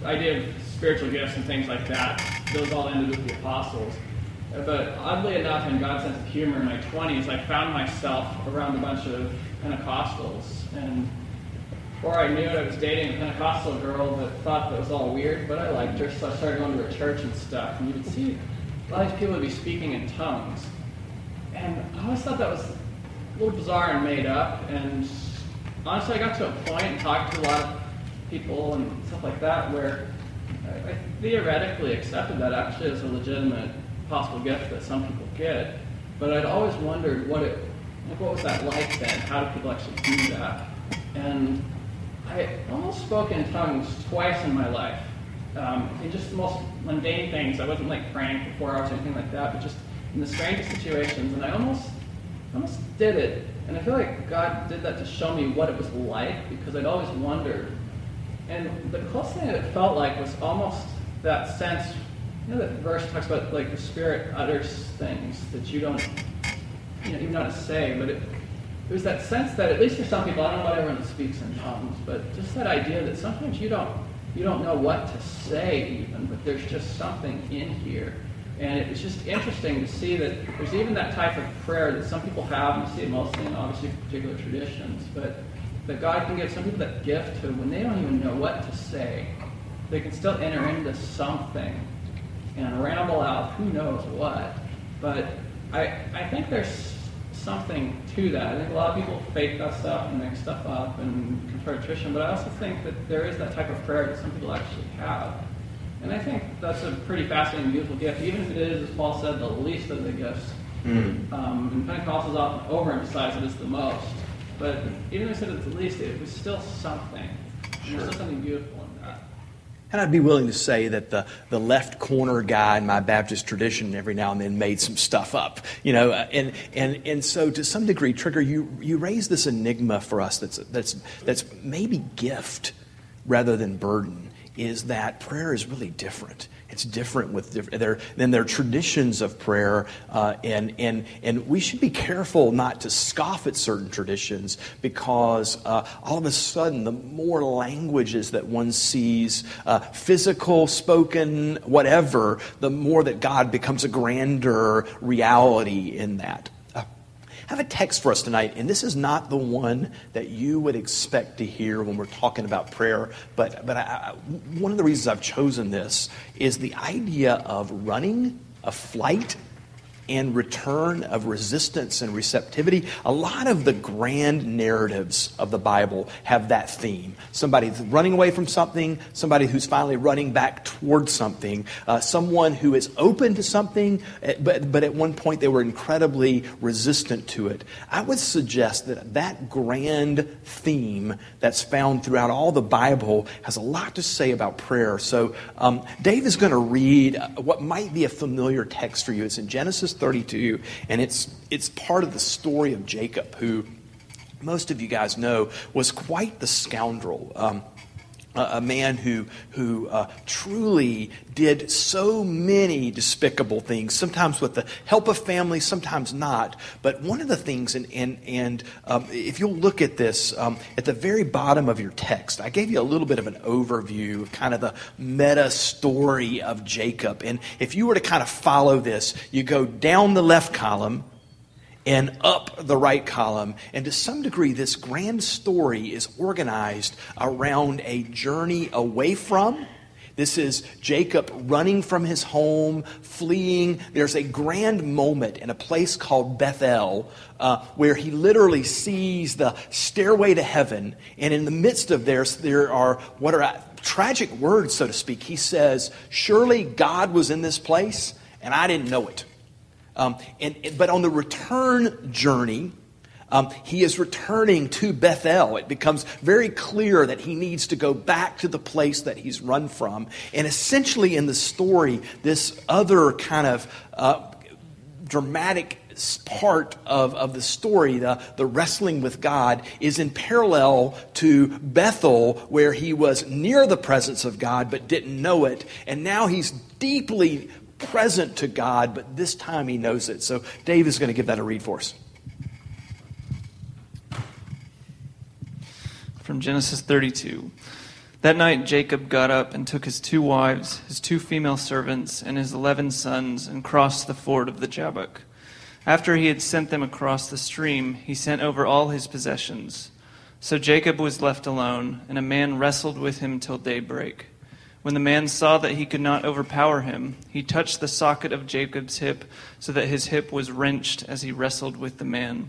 the idea of spiritual gifts and things like that, those all ended with the apostles. But oddly enough, in God's sense of humor in my 20s, I found myself around a bunch of Pentecostals. And before I knew it, I was dating a Pentecostal girl that thought that was all weird, but I liked her, so I started going to her church and stuff. And you would see a lot of these people would be speaking in tongues. And I always thought that was a little bizarre and made up. And honestly, I got to a point and talked to a lot of people and stuff like that where I, I theoretically accepted that actually as a legitimate possible gift that some people get. But I'd always wondered what it, like, what was that like then? How do people actually do that? And I almost spoke in tongues twice in my life. Um, in just the most mundane things. I wasn't like praying for four hours or anything like that, but just in the strangest situations. And I almost, almost did it. And I feel like God did that to show me what it was like because I'd always wondered. And the closest thing that it felt like was almost that sense. You know, that verse talks about like the Spirit utters things that you don't, you know, even know how to say, but it, was that sense that at least for some people, I don't know about everyone speaks in tongues, but just that idea that sometimes you don't you don't know what to say even, but there's just something in here. And it was just interesting to see that there's even that type of prayer that some people have, and you see it mostly in obviously particular traditions, but that God can give some people that gift to when they don't even know what to say, they can still enter into something and ramble out who knows what. But I, I think there's something to that. I think a lot of people fake that stuff and make stuff up and confer tradition, but I also think that there is that type of prayer that some people actually have. And I think that's a pretty fascinating, beautiful gift, even if it is, as Paul said, the least of the gifts. Um, and Pentecostals often overemphasize it as the most. But even if it's the least, it was still something. And There's still something beautiful. And I'd be willing to say that the, the left corner guy in my Baptist tradition every now and then made some stuff up, you know. uh, And, and, and so, to some degree, Trigger, you, you raise this enigma for us that's, that's, that's maybe gift rather than burden, is that prayer is really different. It's different with different, there, then there are traditions of prayer, uh, and, and, and we should be careful not to scoff at certain traditions because uh, all of a sudden, the more languages that one sees, uh, physical, spoken, whatever, the more that God becomes a grander reality in that. Have a text for us tonight, and this is not the one that you would expect to hear when we're talking about prayer. But, but I, one of the reasons I've chosen this is the idea of running a flight and return, of resistance and receptivity. A lot of the grand narratives of the Bible have that theme. Somebody running away from something, somebody who's finally running back towards something, uh, someone who is open to something, eh, but, but at one point they were incredibly resistant to it. I would suggest that that grand theme that's found throughout all the Bible has a lot to say about prayer. So um, Dave is going to read what might be a familiar text for you. It's in Genesis 32, and it's, it's part of the story of Jacob, who most of you guys know was quite the scoundrel. Um, a man who, who uh, truly did so many despicable things, sometimes with the help of family, sometimes not. But one of the things, and, and, and um, if you'll look at this um, at the very bottom of your text, I gave you a little bit of an overview of kind of the meta story of Jacob. And if you were to kind of follow this, you go down the left column and up the right column. And to some degree, this grand story is organized around a journey away from. This is Jacob running from his home, fleeing. There's a grand moment in a place called Bethel uh, where he literally sees the stairway to heaven. And in the midst of this, there are what are tragic words, so to speak. He says, Surely God was in this place, and I didn't know it. Um, and, but on the return journey, um, he is returning to Bethel. It becomes very clear that he needs to go back to the place that he's run from. And essentially, in the story, this other kind of uh, dramatic part of, of the story, the, the wrestling with God, is in parallel to Bethel, where he was near the presence of God but didn't know it. And now he's deeply present to God, but this time he knows it. So Dave is going to give that a read for us. From Genesis 32. That night Jacob got up and took his two wives, his two female servants, and his eleven sons, and crossed the ford of the Jabbok. After he had sent them across the stream, he sent over all his possessions. So Jacob was left alone, and a man wrestled with him till daybreak. When the man saw that he could not overpower him, he touched the socket of Jacob's hip, so that his hip was wrenched as he wrestled with the man.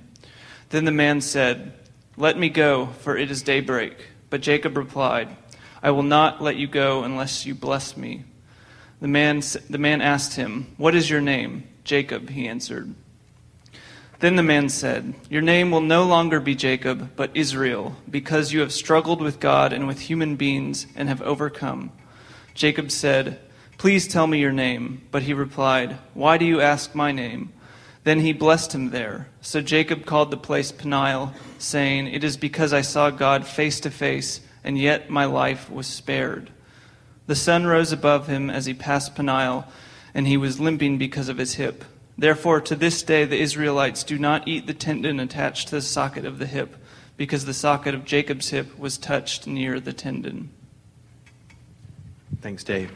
Then the man said, Let me go, for it is daybreak. But Jacob replied, I will not let you go unless you bless me. The man, the man asked him, What is your name? Jacob, he answered. Then the man said, Your name will no longer be Jacob, but Israel, because you have struggled with God and with human beings and have overcome. Jacob said, Please tell me your name. But he replied, Why do you ask my name? Then he blessed him there. So Jacob called the place Peniel, saying, It is because I saw God face to face, and yet my life was spared. The sun rose above him as he passed Peniel, and he was limping because of his hip. Therefore, to this day, the Israelites do not eat the tendon attached to the socket of the hip, because the socket of Jacob's hip was touched near the tendon. Thanks, Dave.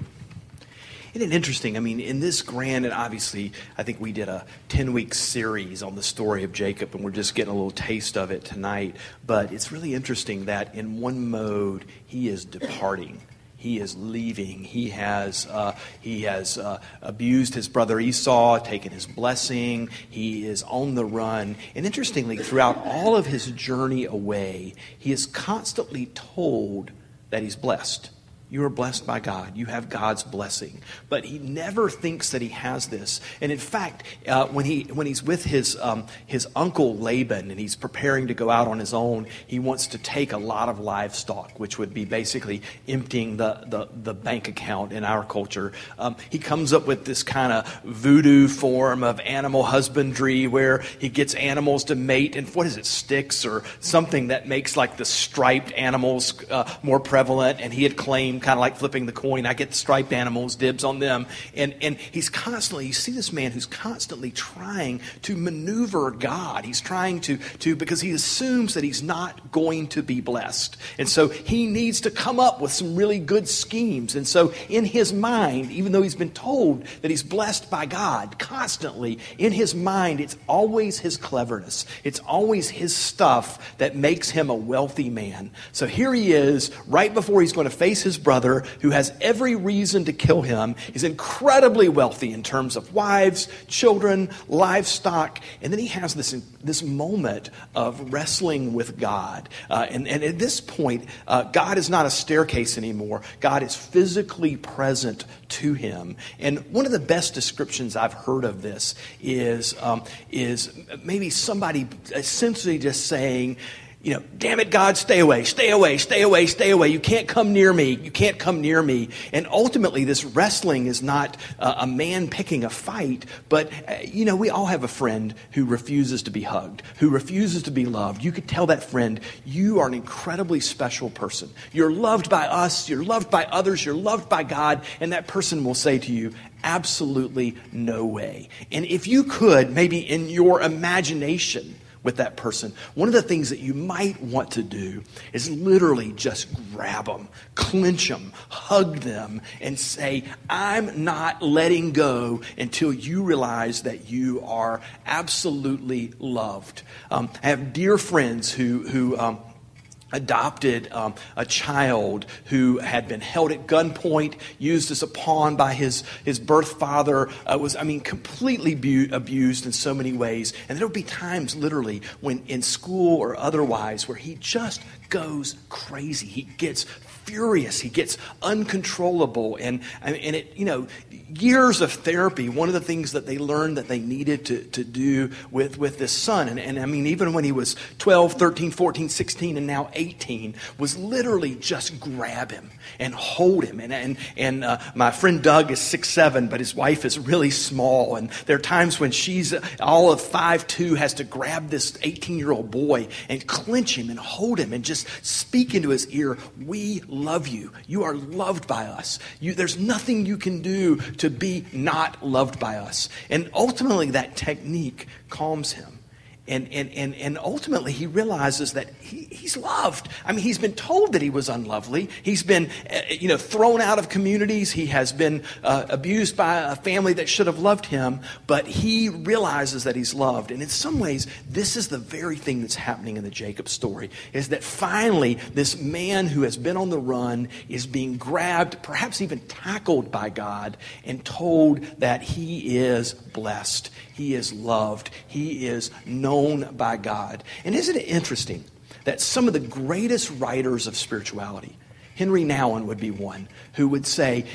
Isn't it interesting? I mean, in this grand, and obviously, I think we did a 10 week series on the story of Jacob, and we're just getting a little taste of it tonight. But it's really interesting that in one mode, he is departing. He is leaving. He has, uh, he has uh, abused his brother Esau, taken his blessing. He is on the run. And interestingly, throughout all of his journey away, he is constantly told that he's blessed. You are blessed by God. You have God's blessing. But he never thinks that he has this. And in fact, uh, when, he, when he's with his, um, his uncle Laban and he's preparing to go out on his own, he wants to take a lot of livestock, which would be basically emptying the, the, the bank account in our culture. Um, he comes up with this kind of voodoo form of animal husbandry where he gets animals to mate and what is it, sticks or something that makes like the striped animals uh, more prevalent. And he had claimed kind of like flipping the coin. I get the striped animals, dibs on them. And, and he's constantly, you see this man who's constantly trying to maneuver God. He's trying to, to, because he assumes that he's not going to be blessed. And so he needs to come up with some really good schemes. And so in his mind, even though he's been told that he's blessed by God constantly, in his mind, it's always his cleverness. It's always his stuff that makes him a wealthy man. So here he is, right before he's going to face his brother, who has every reason to kill him, is incredibly wealthy in terms of wives, children, livestock. And then he has this, this moment of wrestling with God. Uh, and, and at this point, uh, God is not a staircase anymore, God is physically present to him. And one of the best descriptions I've heard of this is, um, is maybe somebody essentially just saying, you know, damn it, God, stay away, stay away, stay away, stay away. You can't come near me. You can't come near me. And ultimately, this wrestling is not uh, a man picking a fight, but, uh, you know, we all have a friend who refuses to be hugged, who refuses to be loved. You could tell that friend, you are an incredibly special person. You're loved by us, you're loved by others, you're loved by God, and that person will say to you, absolutely no way. And if you could, maybe in your imagination, with that person, one of the things that you might want to do is literally just grab them, clench them, hug them, and say, I'm not letting go until you realize that you are absolutely loved. Um, I have dear friends who, who um, adopted um, a child who had been held at gunpoint, used as a pawn by his, his birth father, uh, was, I mean, completely bu- abused in so many ways. And there would be times, literally, when in school or otherwise, where he just goes crazy. He gets furious. He gets uncontrollable. And, and it, you know, years of therapy, one of the things that they learned that they needed to, to do with, with this son, and, and I mean, even when he was 12, 13, 14, 16, and now 18, was literally just grab him and hold him. And, and, and uh, my friend Doug is six seven, but his wife is really small. And there are times when she's all of five two, has to grab this 18 year old boy and clench him and hold him and just speak into his ear, We love you. You are loved by us. You, there's nothing you can do to be not loved by us. And ultimately, that technique calms him. And, and, and, and ultimately, he realizes that he, he's loved. I mean, he's been told that he was unlovely. He's been, uh, you know, thrown out of communities. He has been uh, abused by a family that should have loved him. But he realizes that he's loved. And in some ways, this is the very thing that's happening in the Jacob story, is that finally, this man who has been on the run is being grabbed, perhaps even tackled by God, and told that he is blessed. He is loved. He is known by God. And isn't it interesting that some of the greatest writers of spirituality, Henri Nouwen would be one, who would say,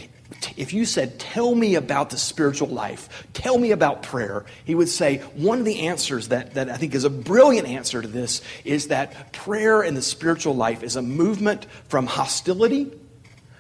if you said, Tell me about the spiritual life, tell me about prayer, he would say, One of the answers that, that I think is a brilliant answer to this is that prayer in the spiritual life is a movement from hostility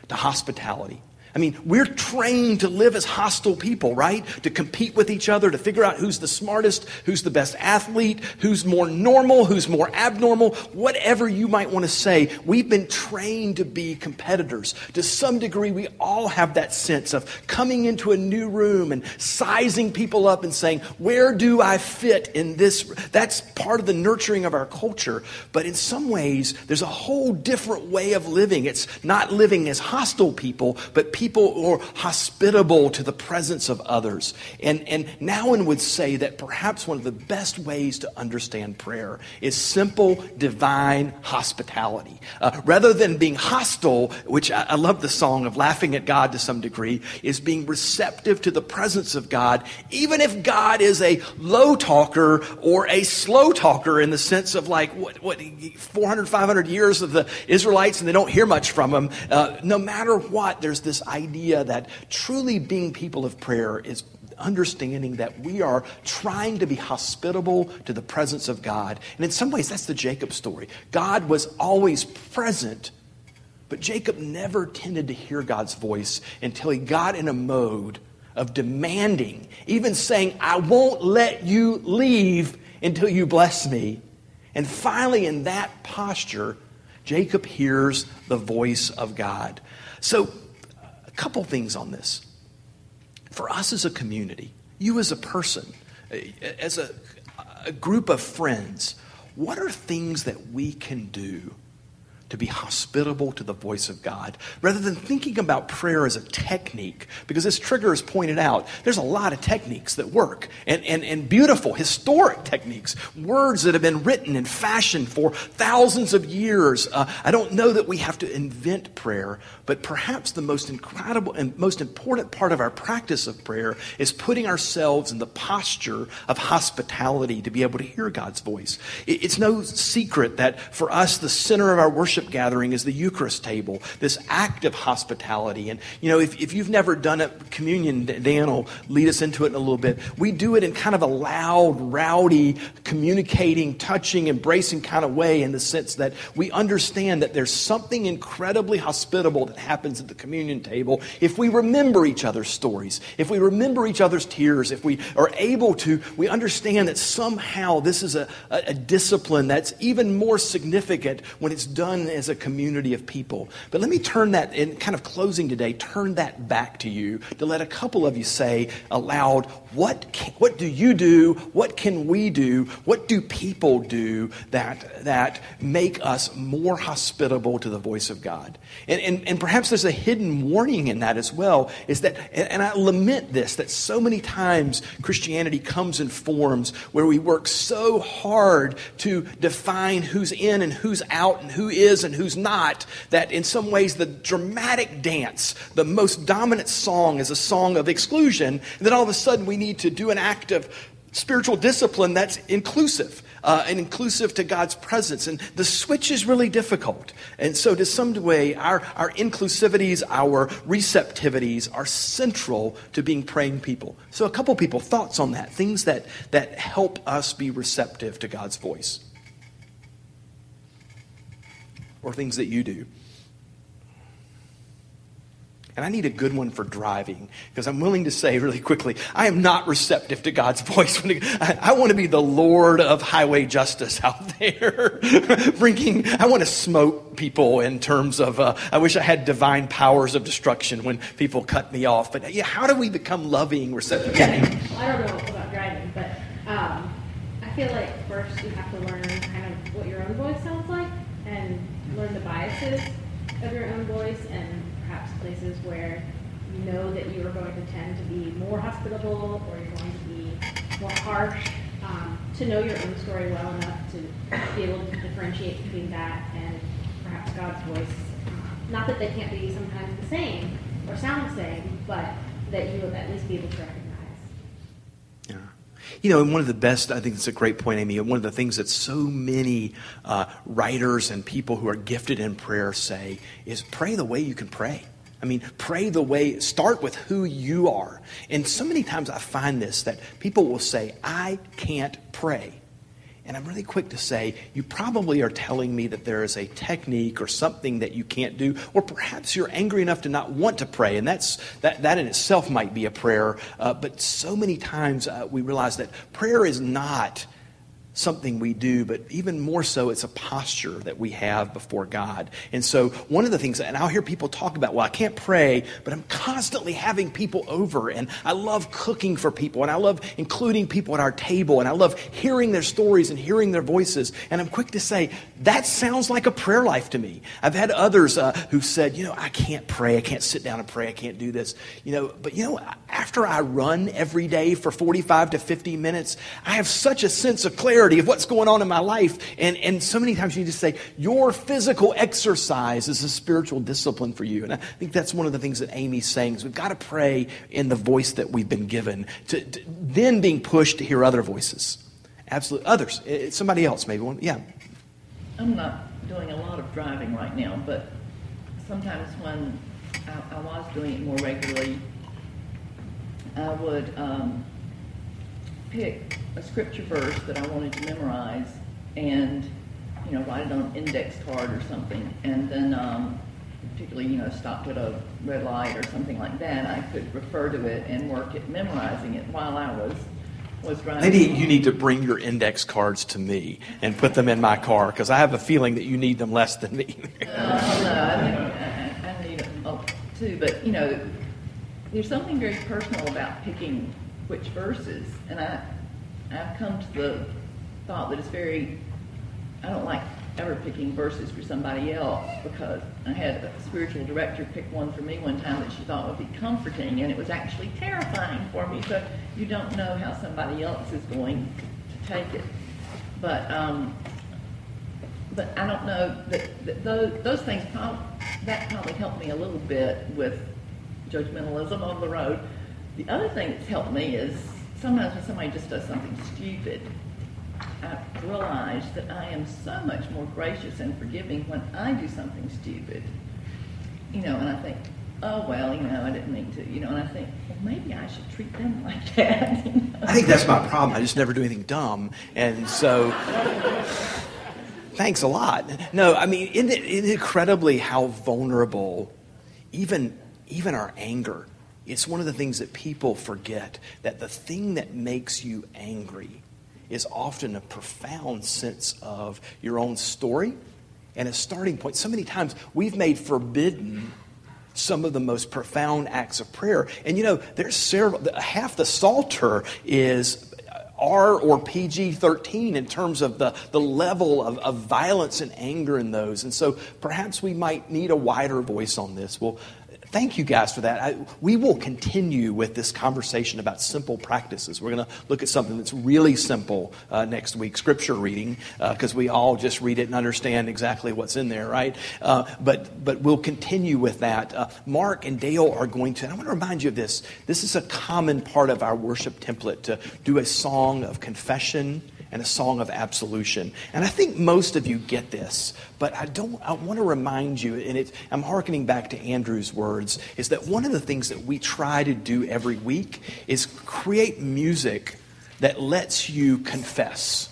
to hospitality. I mean, we're trained to live as hostile people, right? To compete with each other, to figure out who's the smartest, who's the best athlete, who's more normal, who's more abnormal, whatever you might want to say. We've been trained to be competitors. To some degree, we all have that sense of coming into a new room and sizing people up and saying, Where do I fit in this? That's part of the nurturing of our culture. But in some ways, there's a whole different way of living. It's not living as hostile people, but people who are hospitable to the presence of others. And, and Nouwen would say that perhaps one of the best ways to understand prayer is simple divine hospitality. Uh, rather than being hostile, which I, I love the song of laughing at God to some degree, is being receptive to the presence of God, even if God is a low talker or a slow talker in the sense of like what, what 400, 500 years of the Israelites and they don't hear much from him. Uh, no matter what, there's this idea that truly being people of prayer is understanding that we are trying to be hospitable to the presence of God. And in some ways, that's the Jacob story. God was always present, but Jacob never tended to hear God's voice until he got in a mode of demanding, even saying, I won't let you leave until you bless me. And finally, in that posture, Jacob hears the voice of God. So, couple things on this. For us as a community, you as a person, as a, a group of friends, what are things that we can do to be hospitable to the voice of God, rather than thinking about prayer as a technique. Because as Trigger has pointed out, there's a lot of techniques that work, and, and, and beautiful, historic techniques, words that have been written and fashioned for thousands of years. Uh, I don't know that we have to invent prayer, but perhaps the most incredible and most important part of our practice of prayer is putting ourselves in the posture of hospitality to be able to hear God's voice. It's no secret that for us, the center of our worship gathering is the Eucharist table, this act of hospitality. And, you know, if, if you've never done it, communion, Dan will lead us into it in a little bit. We do it in kind of a loud, rowdy, communicating, touching, embracing kind of way in the sense that we understand that there's something incredibly hospitable that happens at the communion table if we remember each other's stories, if we remember each other's tears, if we are able to, we understand that somehow this is a, a, a discipline that's even more significant when it's done as a community of people. But let me turn that, in kind of closing today, turn that back to you to let a couple of you say aloud, what, can, what do you do? What can we do? What do people do that, that make us more hospitable to the voice of God? And, and, and perhaps there's a hidden warning in that as well, is that, and I lament this, that so many times Christianity comes in forms where we work so hard to define who's in and who's out and who is and who's not, that in some ways the dramatic dance, the most dominant song is a song of exclusion, and then all of a sudden we need to do an act of spiritual discipline that's inclusive. Uh, and inclusive to God's presence. And the switch is really difficult. And so, to some way, our, our inclusivities, our receptivities are central to being praying people. So, a couple people, thoughts on that, things that, that help us be receptive to God's voice or things that you do. And I need a good one for driving because I'm willing to say really quickly I am not receptive to God's voice. I, want to be the Lord of highway justice out there. Bringing, I want to smoke people in terms of, uh, I wish I had divine powers of destruction when people cut me off. But yeah, how do we become loving, receptive? Yeah. Well, I don't know about driving, but um, I feel like first you have to learn kind of what your own voice sounds like and learn the biases of your own voice and perhaps places where you know that you are going to tend to be more hospitable or you're going to be more harsh. Um, to know your own story well enough to be able to differentiate between that and perhaps God's voice. Not that they can't be sometimes the same or sound the same, but that you will at least be able to recognize. You know, and one of the best, I think it's a great point, Amy, one of the things that so many uh, writers and people who are gifted in prayer say is pray the way you can pray. I mean, pray the way, start with who you are. And so many times I find this that people will say, I can't pray. And I'm really quick to say, you probably are telling me that there is a technique or something that you can't do, or perhaps you're angry enough to not want to pray, and that's, that, that in itself might be a prayer. Uh, but so many times uh, we realize that prayer is not something we do, but even more so, it's a posture that we have before God. And so, one of the things, and I'll hear people talk about, well, I can't pray, but I'm constantly having people over, and I love cooking for people, and I love including people at our table, and I love hearing their stories and hearing their voices. And I'm quick to say, that sounds like a prayer life to me. I've had others uh, who said, you know, I can't pray, I can't sit down and pray, I can't do this. You know, but you know, after I run every day for 45 to 50 minutes, I have such a sense of clarity of what's going on in my life. And, and so many times you just say, your physical exercise is a spiritual discipline for you. And I think that's one of the things that Amy's saying is we've got to pray in the voice that we've been given, to, to then being pushed to hear other voices. Absolutely. Others. It's somebody else, maybe one. Yeah. I'm not doing a lot of driving right now, but sometimes when I, I was doing it more regularly, I would um, pick a scripture verse that I wanted to memorize and, you know, write it on an index card or something. And then, um, particularly, you know, stopped at a red light or something like that, I could refer to it and work at memorizing it while I was. Maybe you need to bring your index cards to me and put them in my car because I have a feeling that you need them less than me. uh, no, I, I, I need them too. But you know, there's something very personal about picking which verses, and I I've come to the thought that it's very I don't like ever picking verses for somebody else because I had a spiritual director pick one for me one time that she thought would be comforting, and it was actually terrifying for me. So you don't know how somebody else is going to take it. But um, but I don't know that, that those, those things that probably helped me a little bit with judgmentalism on the road. The other thing that's helped me is sometimes when somebody just does something stupid, I realize that I am so much more gracious and forgiving when I do something stupid. You know, and I think, oh well, you know, I didn't mean to. You know, and I think, well, maybe I should treat them like that. You know? I think that's my problem. I just never do anything dumb. And so, thanks a lot. No, I mean, isn't it, incredibly how vulnerable, even, even our anger, it's one of the things that people forget that the thing that makes you angry is often a profound sense of your own story and a starting point. So many times we've made forbidden some of the most profound acts of prayer. And you know, there's several, half the Psalter is R or PG 13 in terms of the, the level of, of violence and anger in those. And so perhaps we might need a wider voice on this. Well, thank you guys for that. I, we will continue with this conversation about simple practices. We're going to look at something that's really simple uh, next week scripture reading, because uh, we all just read it and understand exactly what's in there, right? Uh, but, but we'll continue with that. Uh, Mark and Dale are going to, I want to remind you of this. This is a common part of our worship template to do a song of confession and a song of absolution. And I think most of you get this, but I don't I want to remind you, and it, I'm hearkening back to Andrew's words, is that one of the things that we try to do every week is create music that lets you confess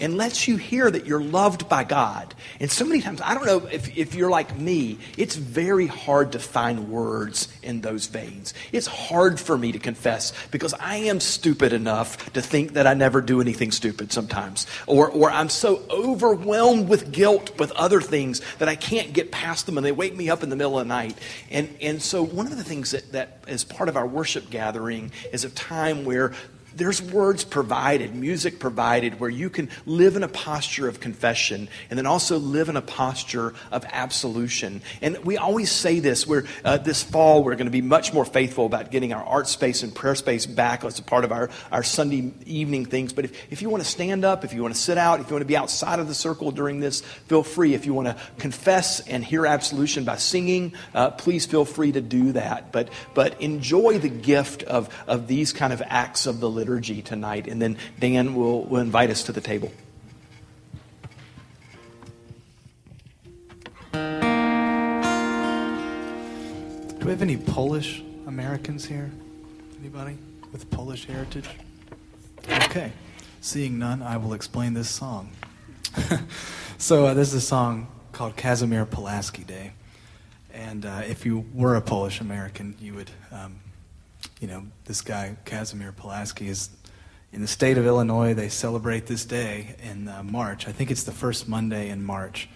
and lets you hear that you're loved by God. And so many times, I don't know if, if you're like me, it's very hard to find words in those veins. It's hard for me to confess because I am stupid enough to think that I never do anything stupid sometimes. Or, or I'm so overwhelmed with guilt with other things that I can't get past them and they wake me up in the middle of the night. And, and so, one of the things that, that is part of our worship gathering is a time where there's words provided, music provided, where you can live in a posture of confession and then also live in a posture of absolution. And we always say this, where uh, this fall we're going to be much more faithful about getting our art space and prayer space back as a part of our, our Sunday evening things. But if, if you want to stand up, if you want to sit out, if you want to be outside of the circle during this, feel free. If you want to confess and hear absolution by singing, uh, please feel free to do that. But, but enjoy the gift of, of these kind of acts of the liturgy tonight, and then Dan will, will invite us to the table. Do we have any Polish Americans here? Anybody with Polish heritage? Okay. Seeing none, I will explain this song. so, uh, this is a song called Casimir Pulaski Day. And uh, if you were a Polish American, you would um, you know, this guy, Casimir Pulaski, is in the state of Illinois. They celebrate this day in uh, March. I think it's the first Monday in March.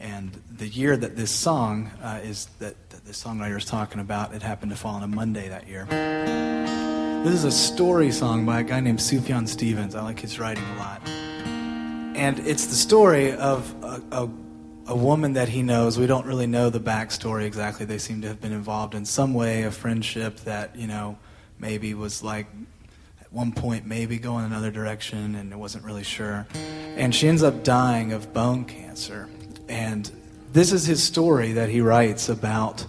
And the year that this song uh, is, that, that the songwriter is talking about, it happened to fall on a Monday that year. This is a story song by a guy named Sufjan Stevens. I like his writing a lot. And it's the story of a, a a woman that he knows. We don't really know the backstory exactly. They seem to have been involved in some way, a friendship that, you know, maybe was like at one point maybe going another direction and it wasn't really sure. And she ends up dying of bone cancer. And this is his story that he writes about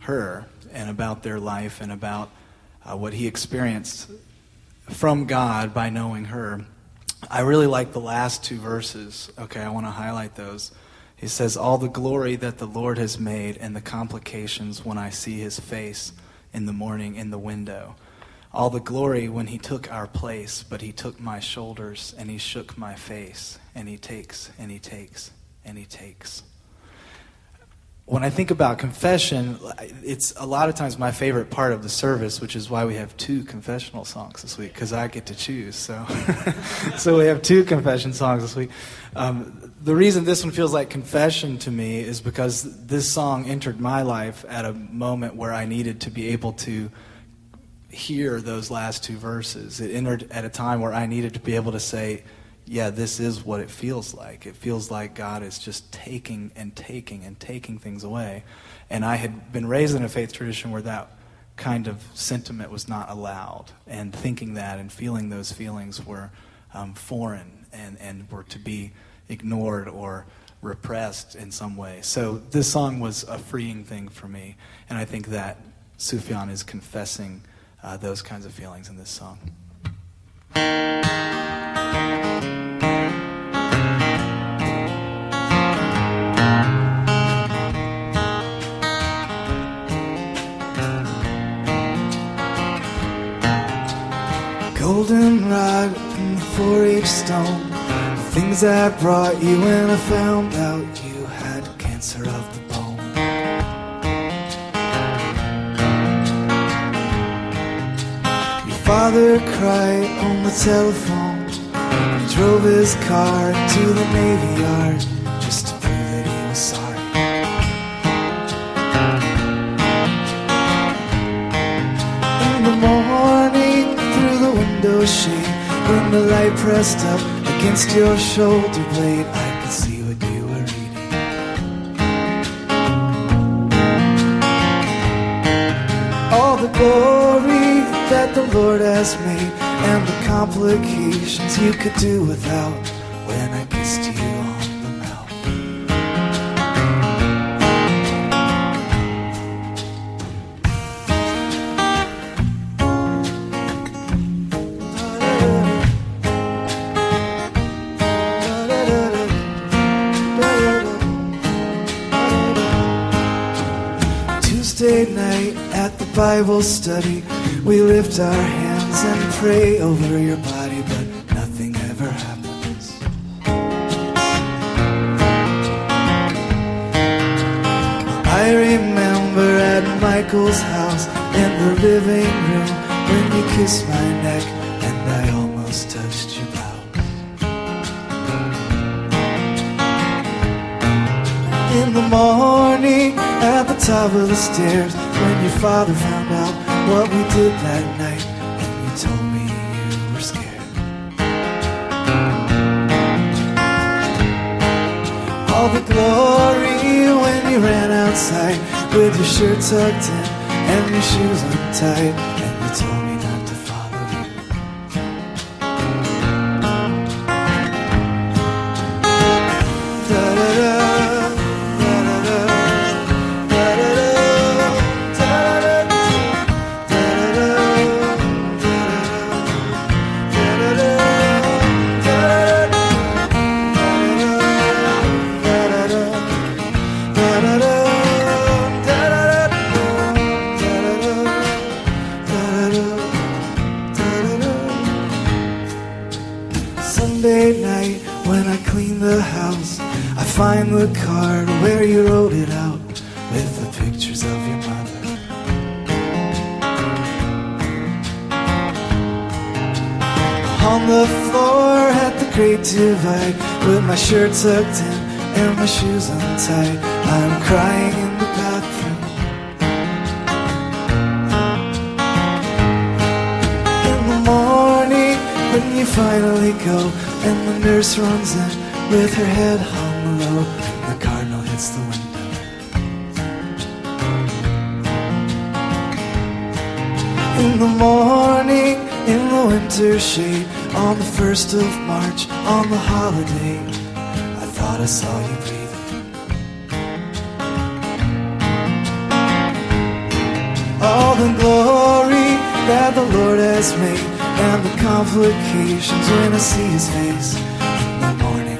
her and about their life and about uh, what he experienced from God by knowing her. I really like the last two verses. Okay, I want to highlight those. He says, All the glory that the Lord has made and the complications when I see his face in the morning in the window. All the glory when he took our place, but he took my shoulders and he shook my face, and he takes and he takes and he takes. When I think about confession, it's a lot of times my favorite part of the service, which is why we have two confessional songs this week, because I get to choose. So, so we have two confession songs this week. Um, the reason this one feels like confession to me is because this song entered my life at a moment where I needed to be able to hear those last two verses. It entered at a time where I needed to be able to say, yeah, this is what it feels like. It feels like God is just taking and taking and taking things away. And I had been raised in a faith tradition where that kind of sentiment was not allowed. And thinking that and feeling those feelings were um, foreign and, and were to be ignored or repressed in some way. So this song was a freeing thing for me. And I think that Sufjan is confessing uh, those kinds of feelings in this song. Goldenrod and the 4-H stone. The things I brought you when I found out you had cancer of father cried on the telephone He drove his car to the Navy Yard Just to prove that he was sorry. In the morning through the window shade When the light pressed up against your shoulder blade And the complications you could do without When I kissed you on the mouth. Tuesday night at the Bible study, we lift our hands and pray over your body, but nothing ever happens. I remember at Michael's house in the living room when you kissed my neck and I almost touched your blouse. In the morning at the top of the stairs when your father found out what we did that night the glory when you ran outside with your shirt tucked in and your shoes untied you. All the glory that the Lord has made, and the complications when I see His face in the morning.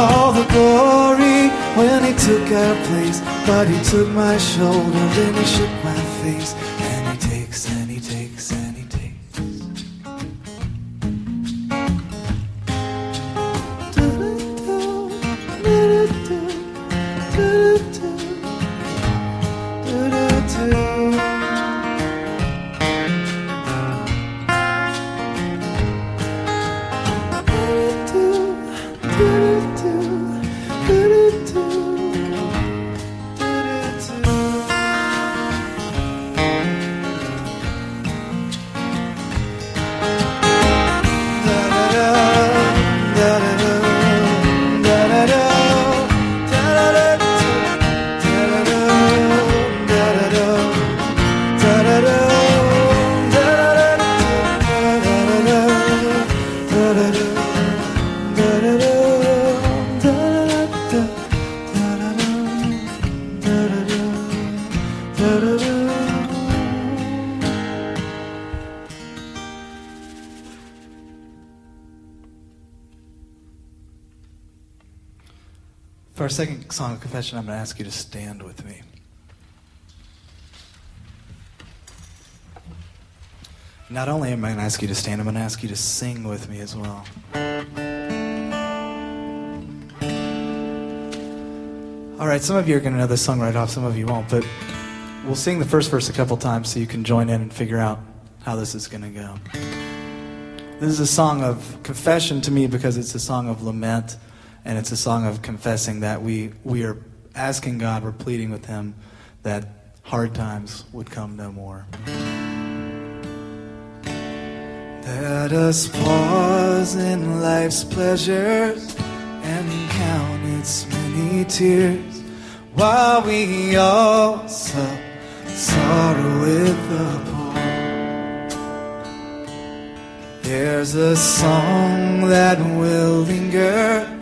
All the glory when He took our place, but He took my shoulder, then He shook my face, confession, I'm going to ask you to stand with me. Not only am I going to ask you to stand, I'm going to ask you to sing with me as well. All right, some of you are going to know this song right off, some of you won't, but we'll sing the first verse a couple times so you can join in and figure out how this is going to go. This is a song of confession to me because it's a song of lament and it's a song of confessing that we, we are asking God, we're pleading with Him that hard times would come no more. Let us pause in life's pleasures and count its many tears while we also sorrow with the poor. There's a song that will linger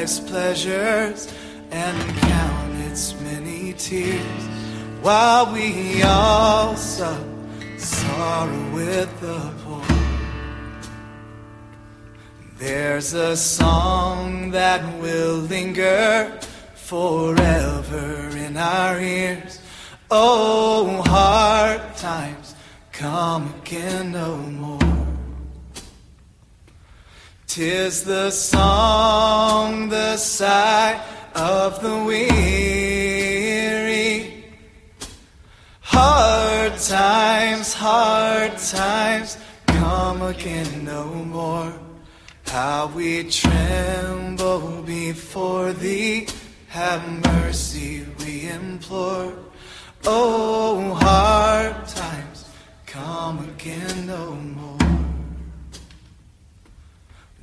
life's pleasures and count its many tears while we also sorrow with the poor. There's a song that will linger forever in our ears. Oh, hard times come again no more. Tis the song, the sigh of the weary. Hard times, hard times come again no more. How we tremble before thee, have mercy we implore. Oh, hard times come again no more.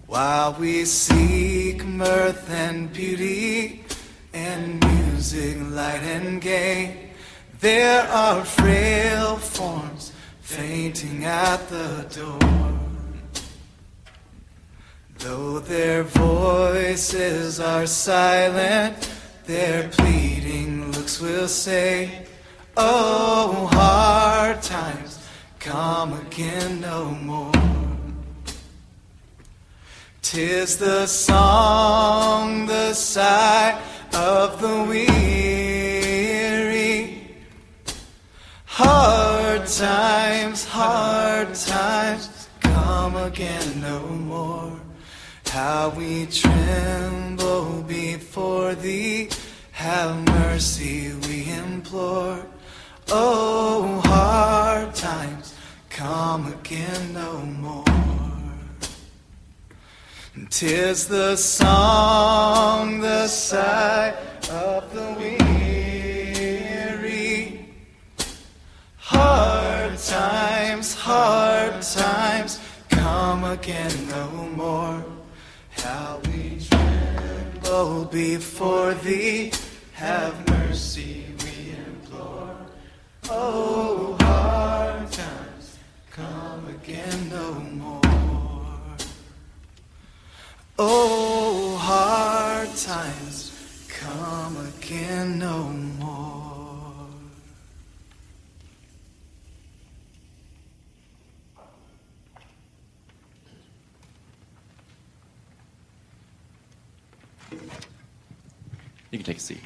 While we seek mirth and beauty and music light and gay, there are frail forms fainting at the door. Though their voices are silent, their pleading looks will say, Oh, hard times come again no more. Tis the song, the sigh of the weary. Hard times, hard times come again no more. How we tremble before thee, have mercy we implore. Oh, hard times come again no more. Tis the song, the sigh of the weary. Hard times, hard times come again no more. How we tremble before thee, have mercy we implore. Oh, hard times come again no more. Oh, hard times come again no more. You can take a seat.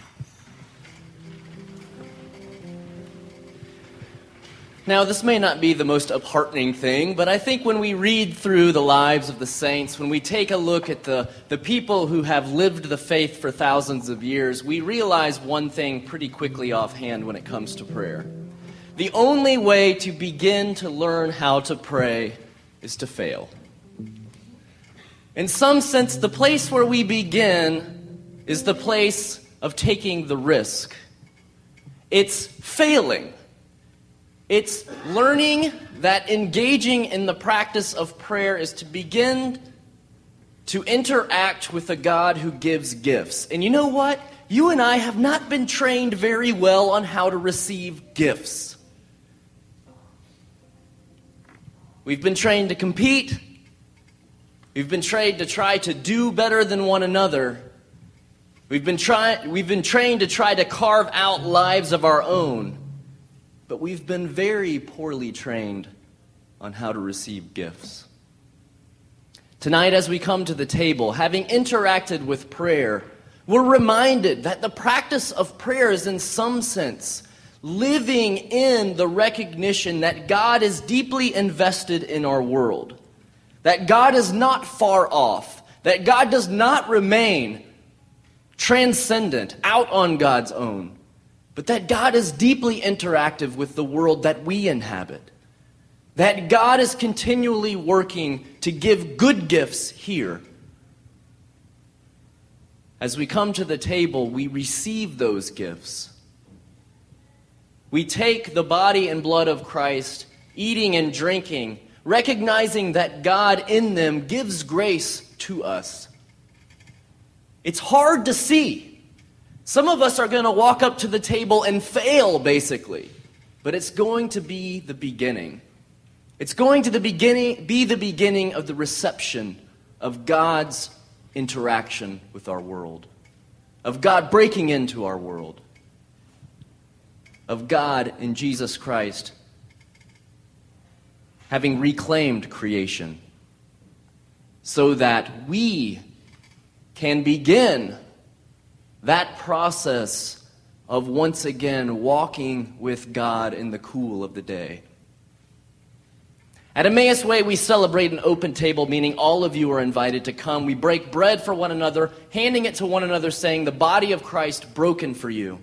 Now, this may not be the most heartening thing, but I think when we read through the lives of the saints, when we take a look at the, the people who have lived the faith for thousands of years, we realize one thing pretty quickly offhand when it comes to prayer. the only way to begin to learn how to pray is to fail. In some sense, the place where we begin is the place of taking the risk. It's failing. It's learning that engaging in the practice of prayer is to begin to interact with a God who gives gifts. And you know what? You and I have not been trained very well on how to receive gifts. We've been trained to compete. We've been trained to try to do better than one another. We've been, try- we've been trained to try to carve out lives of our own. But we've been very poorly trained on how to receive gifts. Tonight, as we come to the table, having interacted with prayer, we're reminded that the practice of prayer is, in some sense, living in the recognition that God is deeply invested in our world, that God is not far off, that God does not remain transcendent, out on God's own, but that God is deeply interactive with the world that we inhabit. That God is continually working to give good gifts here. As we come to the table, we receive those gifts. We take the body and blood of Christ, eating and drinking, recognizing that God in them gives grace to us. It's hard to see. Some of us are going to walk up to the table and fail, basically, but it's going to be the beginning. It's going to the beginning, be the beginning of the reception of God's interaction with our world, of God breaking into our world, of God in Jesus Christ having reclaimed creation so that we can begin that process of once again walking with God in the cool of the day. At Emmaus Way, we celebrate an open table, meaning all of you are invited to come. We break bread for one another, handing it to one another, saying, The body of Christ broken for you.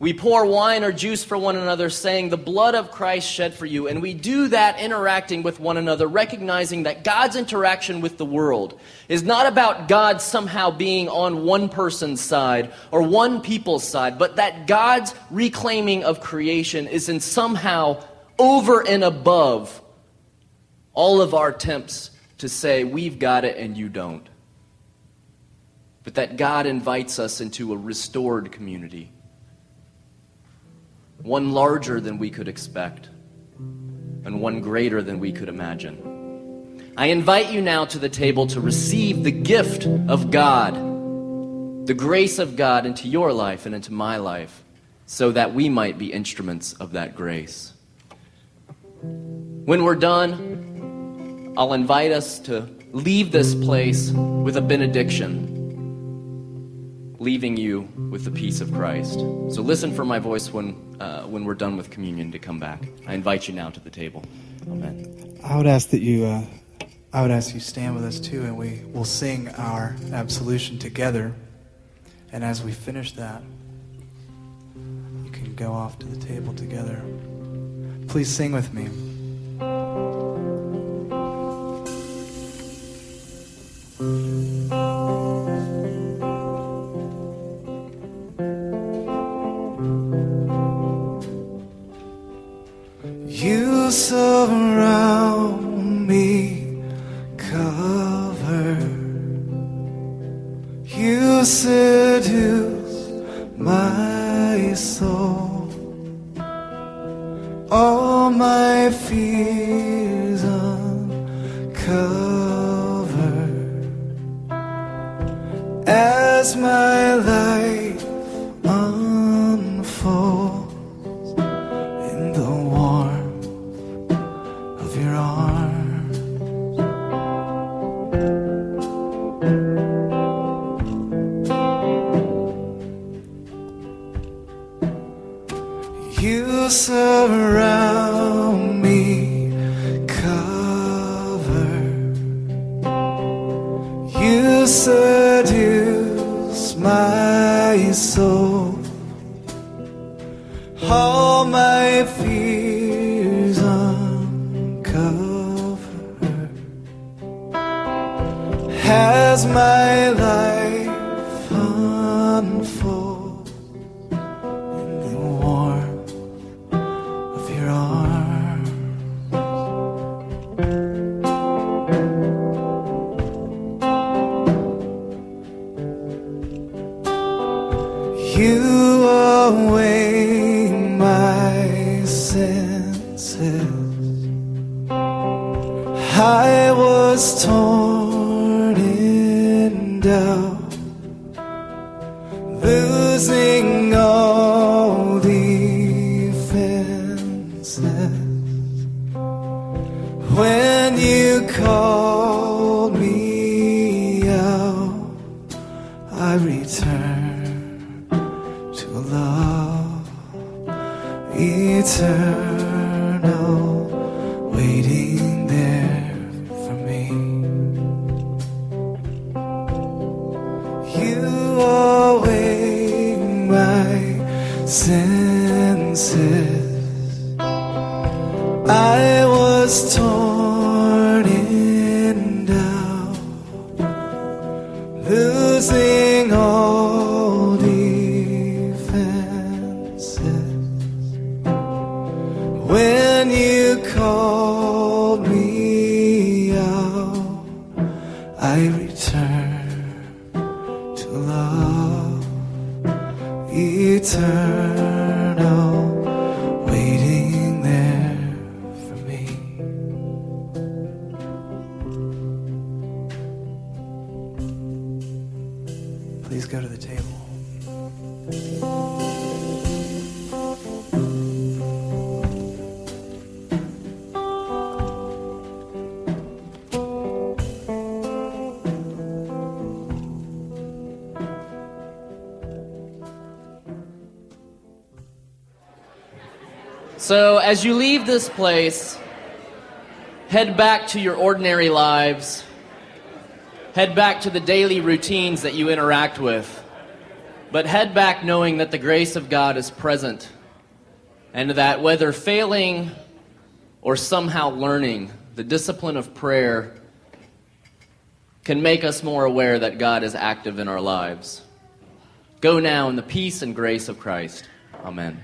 We pour wine or juice for one another, saying, The blood of Christ shed for you. And we do that interacting with one another, recognizing that God's interaction with the world is not about God somehow being on one person's side or one people's side, but that God's reclaiming of creation is in somehow over and above all of our attempts to say, we've got it and you don't. But that God invites us into a restored community, one larger than we could expect, and one greater than we could imagine. I invite you now to the table to receive the gift of God, the grace of God into your life and into my life, so that we might be instruments of that grace. When we're done, I'll invite us to leave this place with a benediction, leaving you with the peace of Christ. So listen for my voice when, uh, when we're done with communion to come back. I invite you now to the table. Amen. I would ask that you, uh, I would ask you stand with us too, and we will sing our absolution together. And as we finish that, you can go off to the table together. Please sing with me. has my life. This place, head back to your ordinary lives. Head back to the daily routines that you interact with. But head back knowing that the grace of God is present. And that whether failing or somehow learning, the discipline of prayer can make us more aware that God is active in our lives. Go now in the peace and grace of Christ. Amen.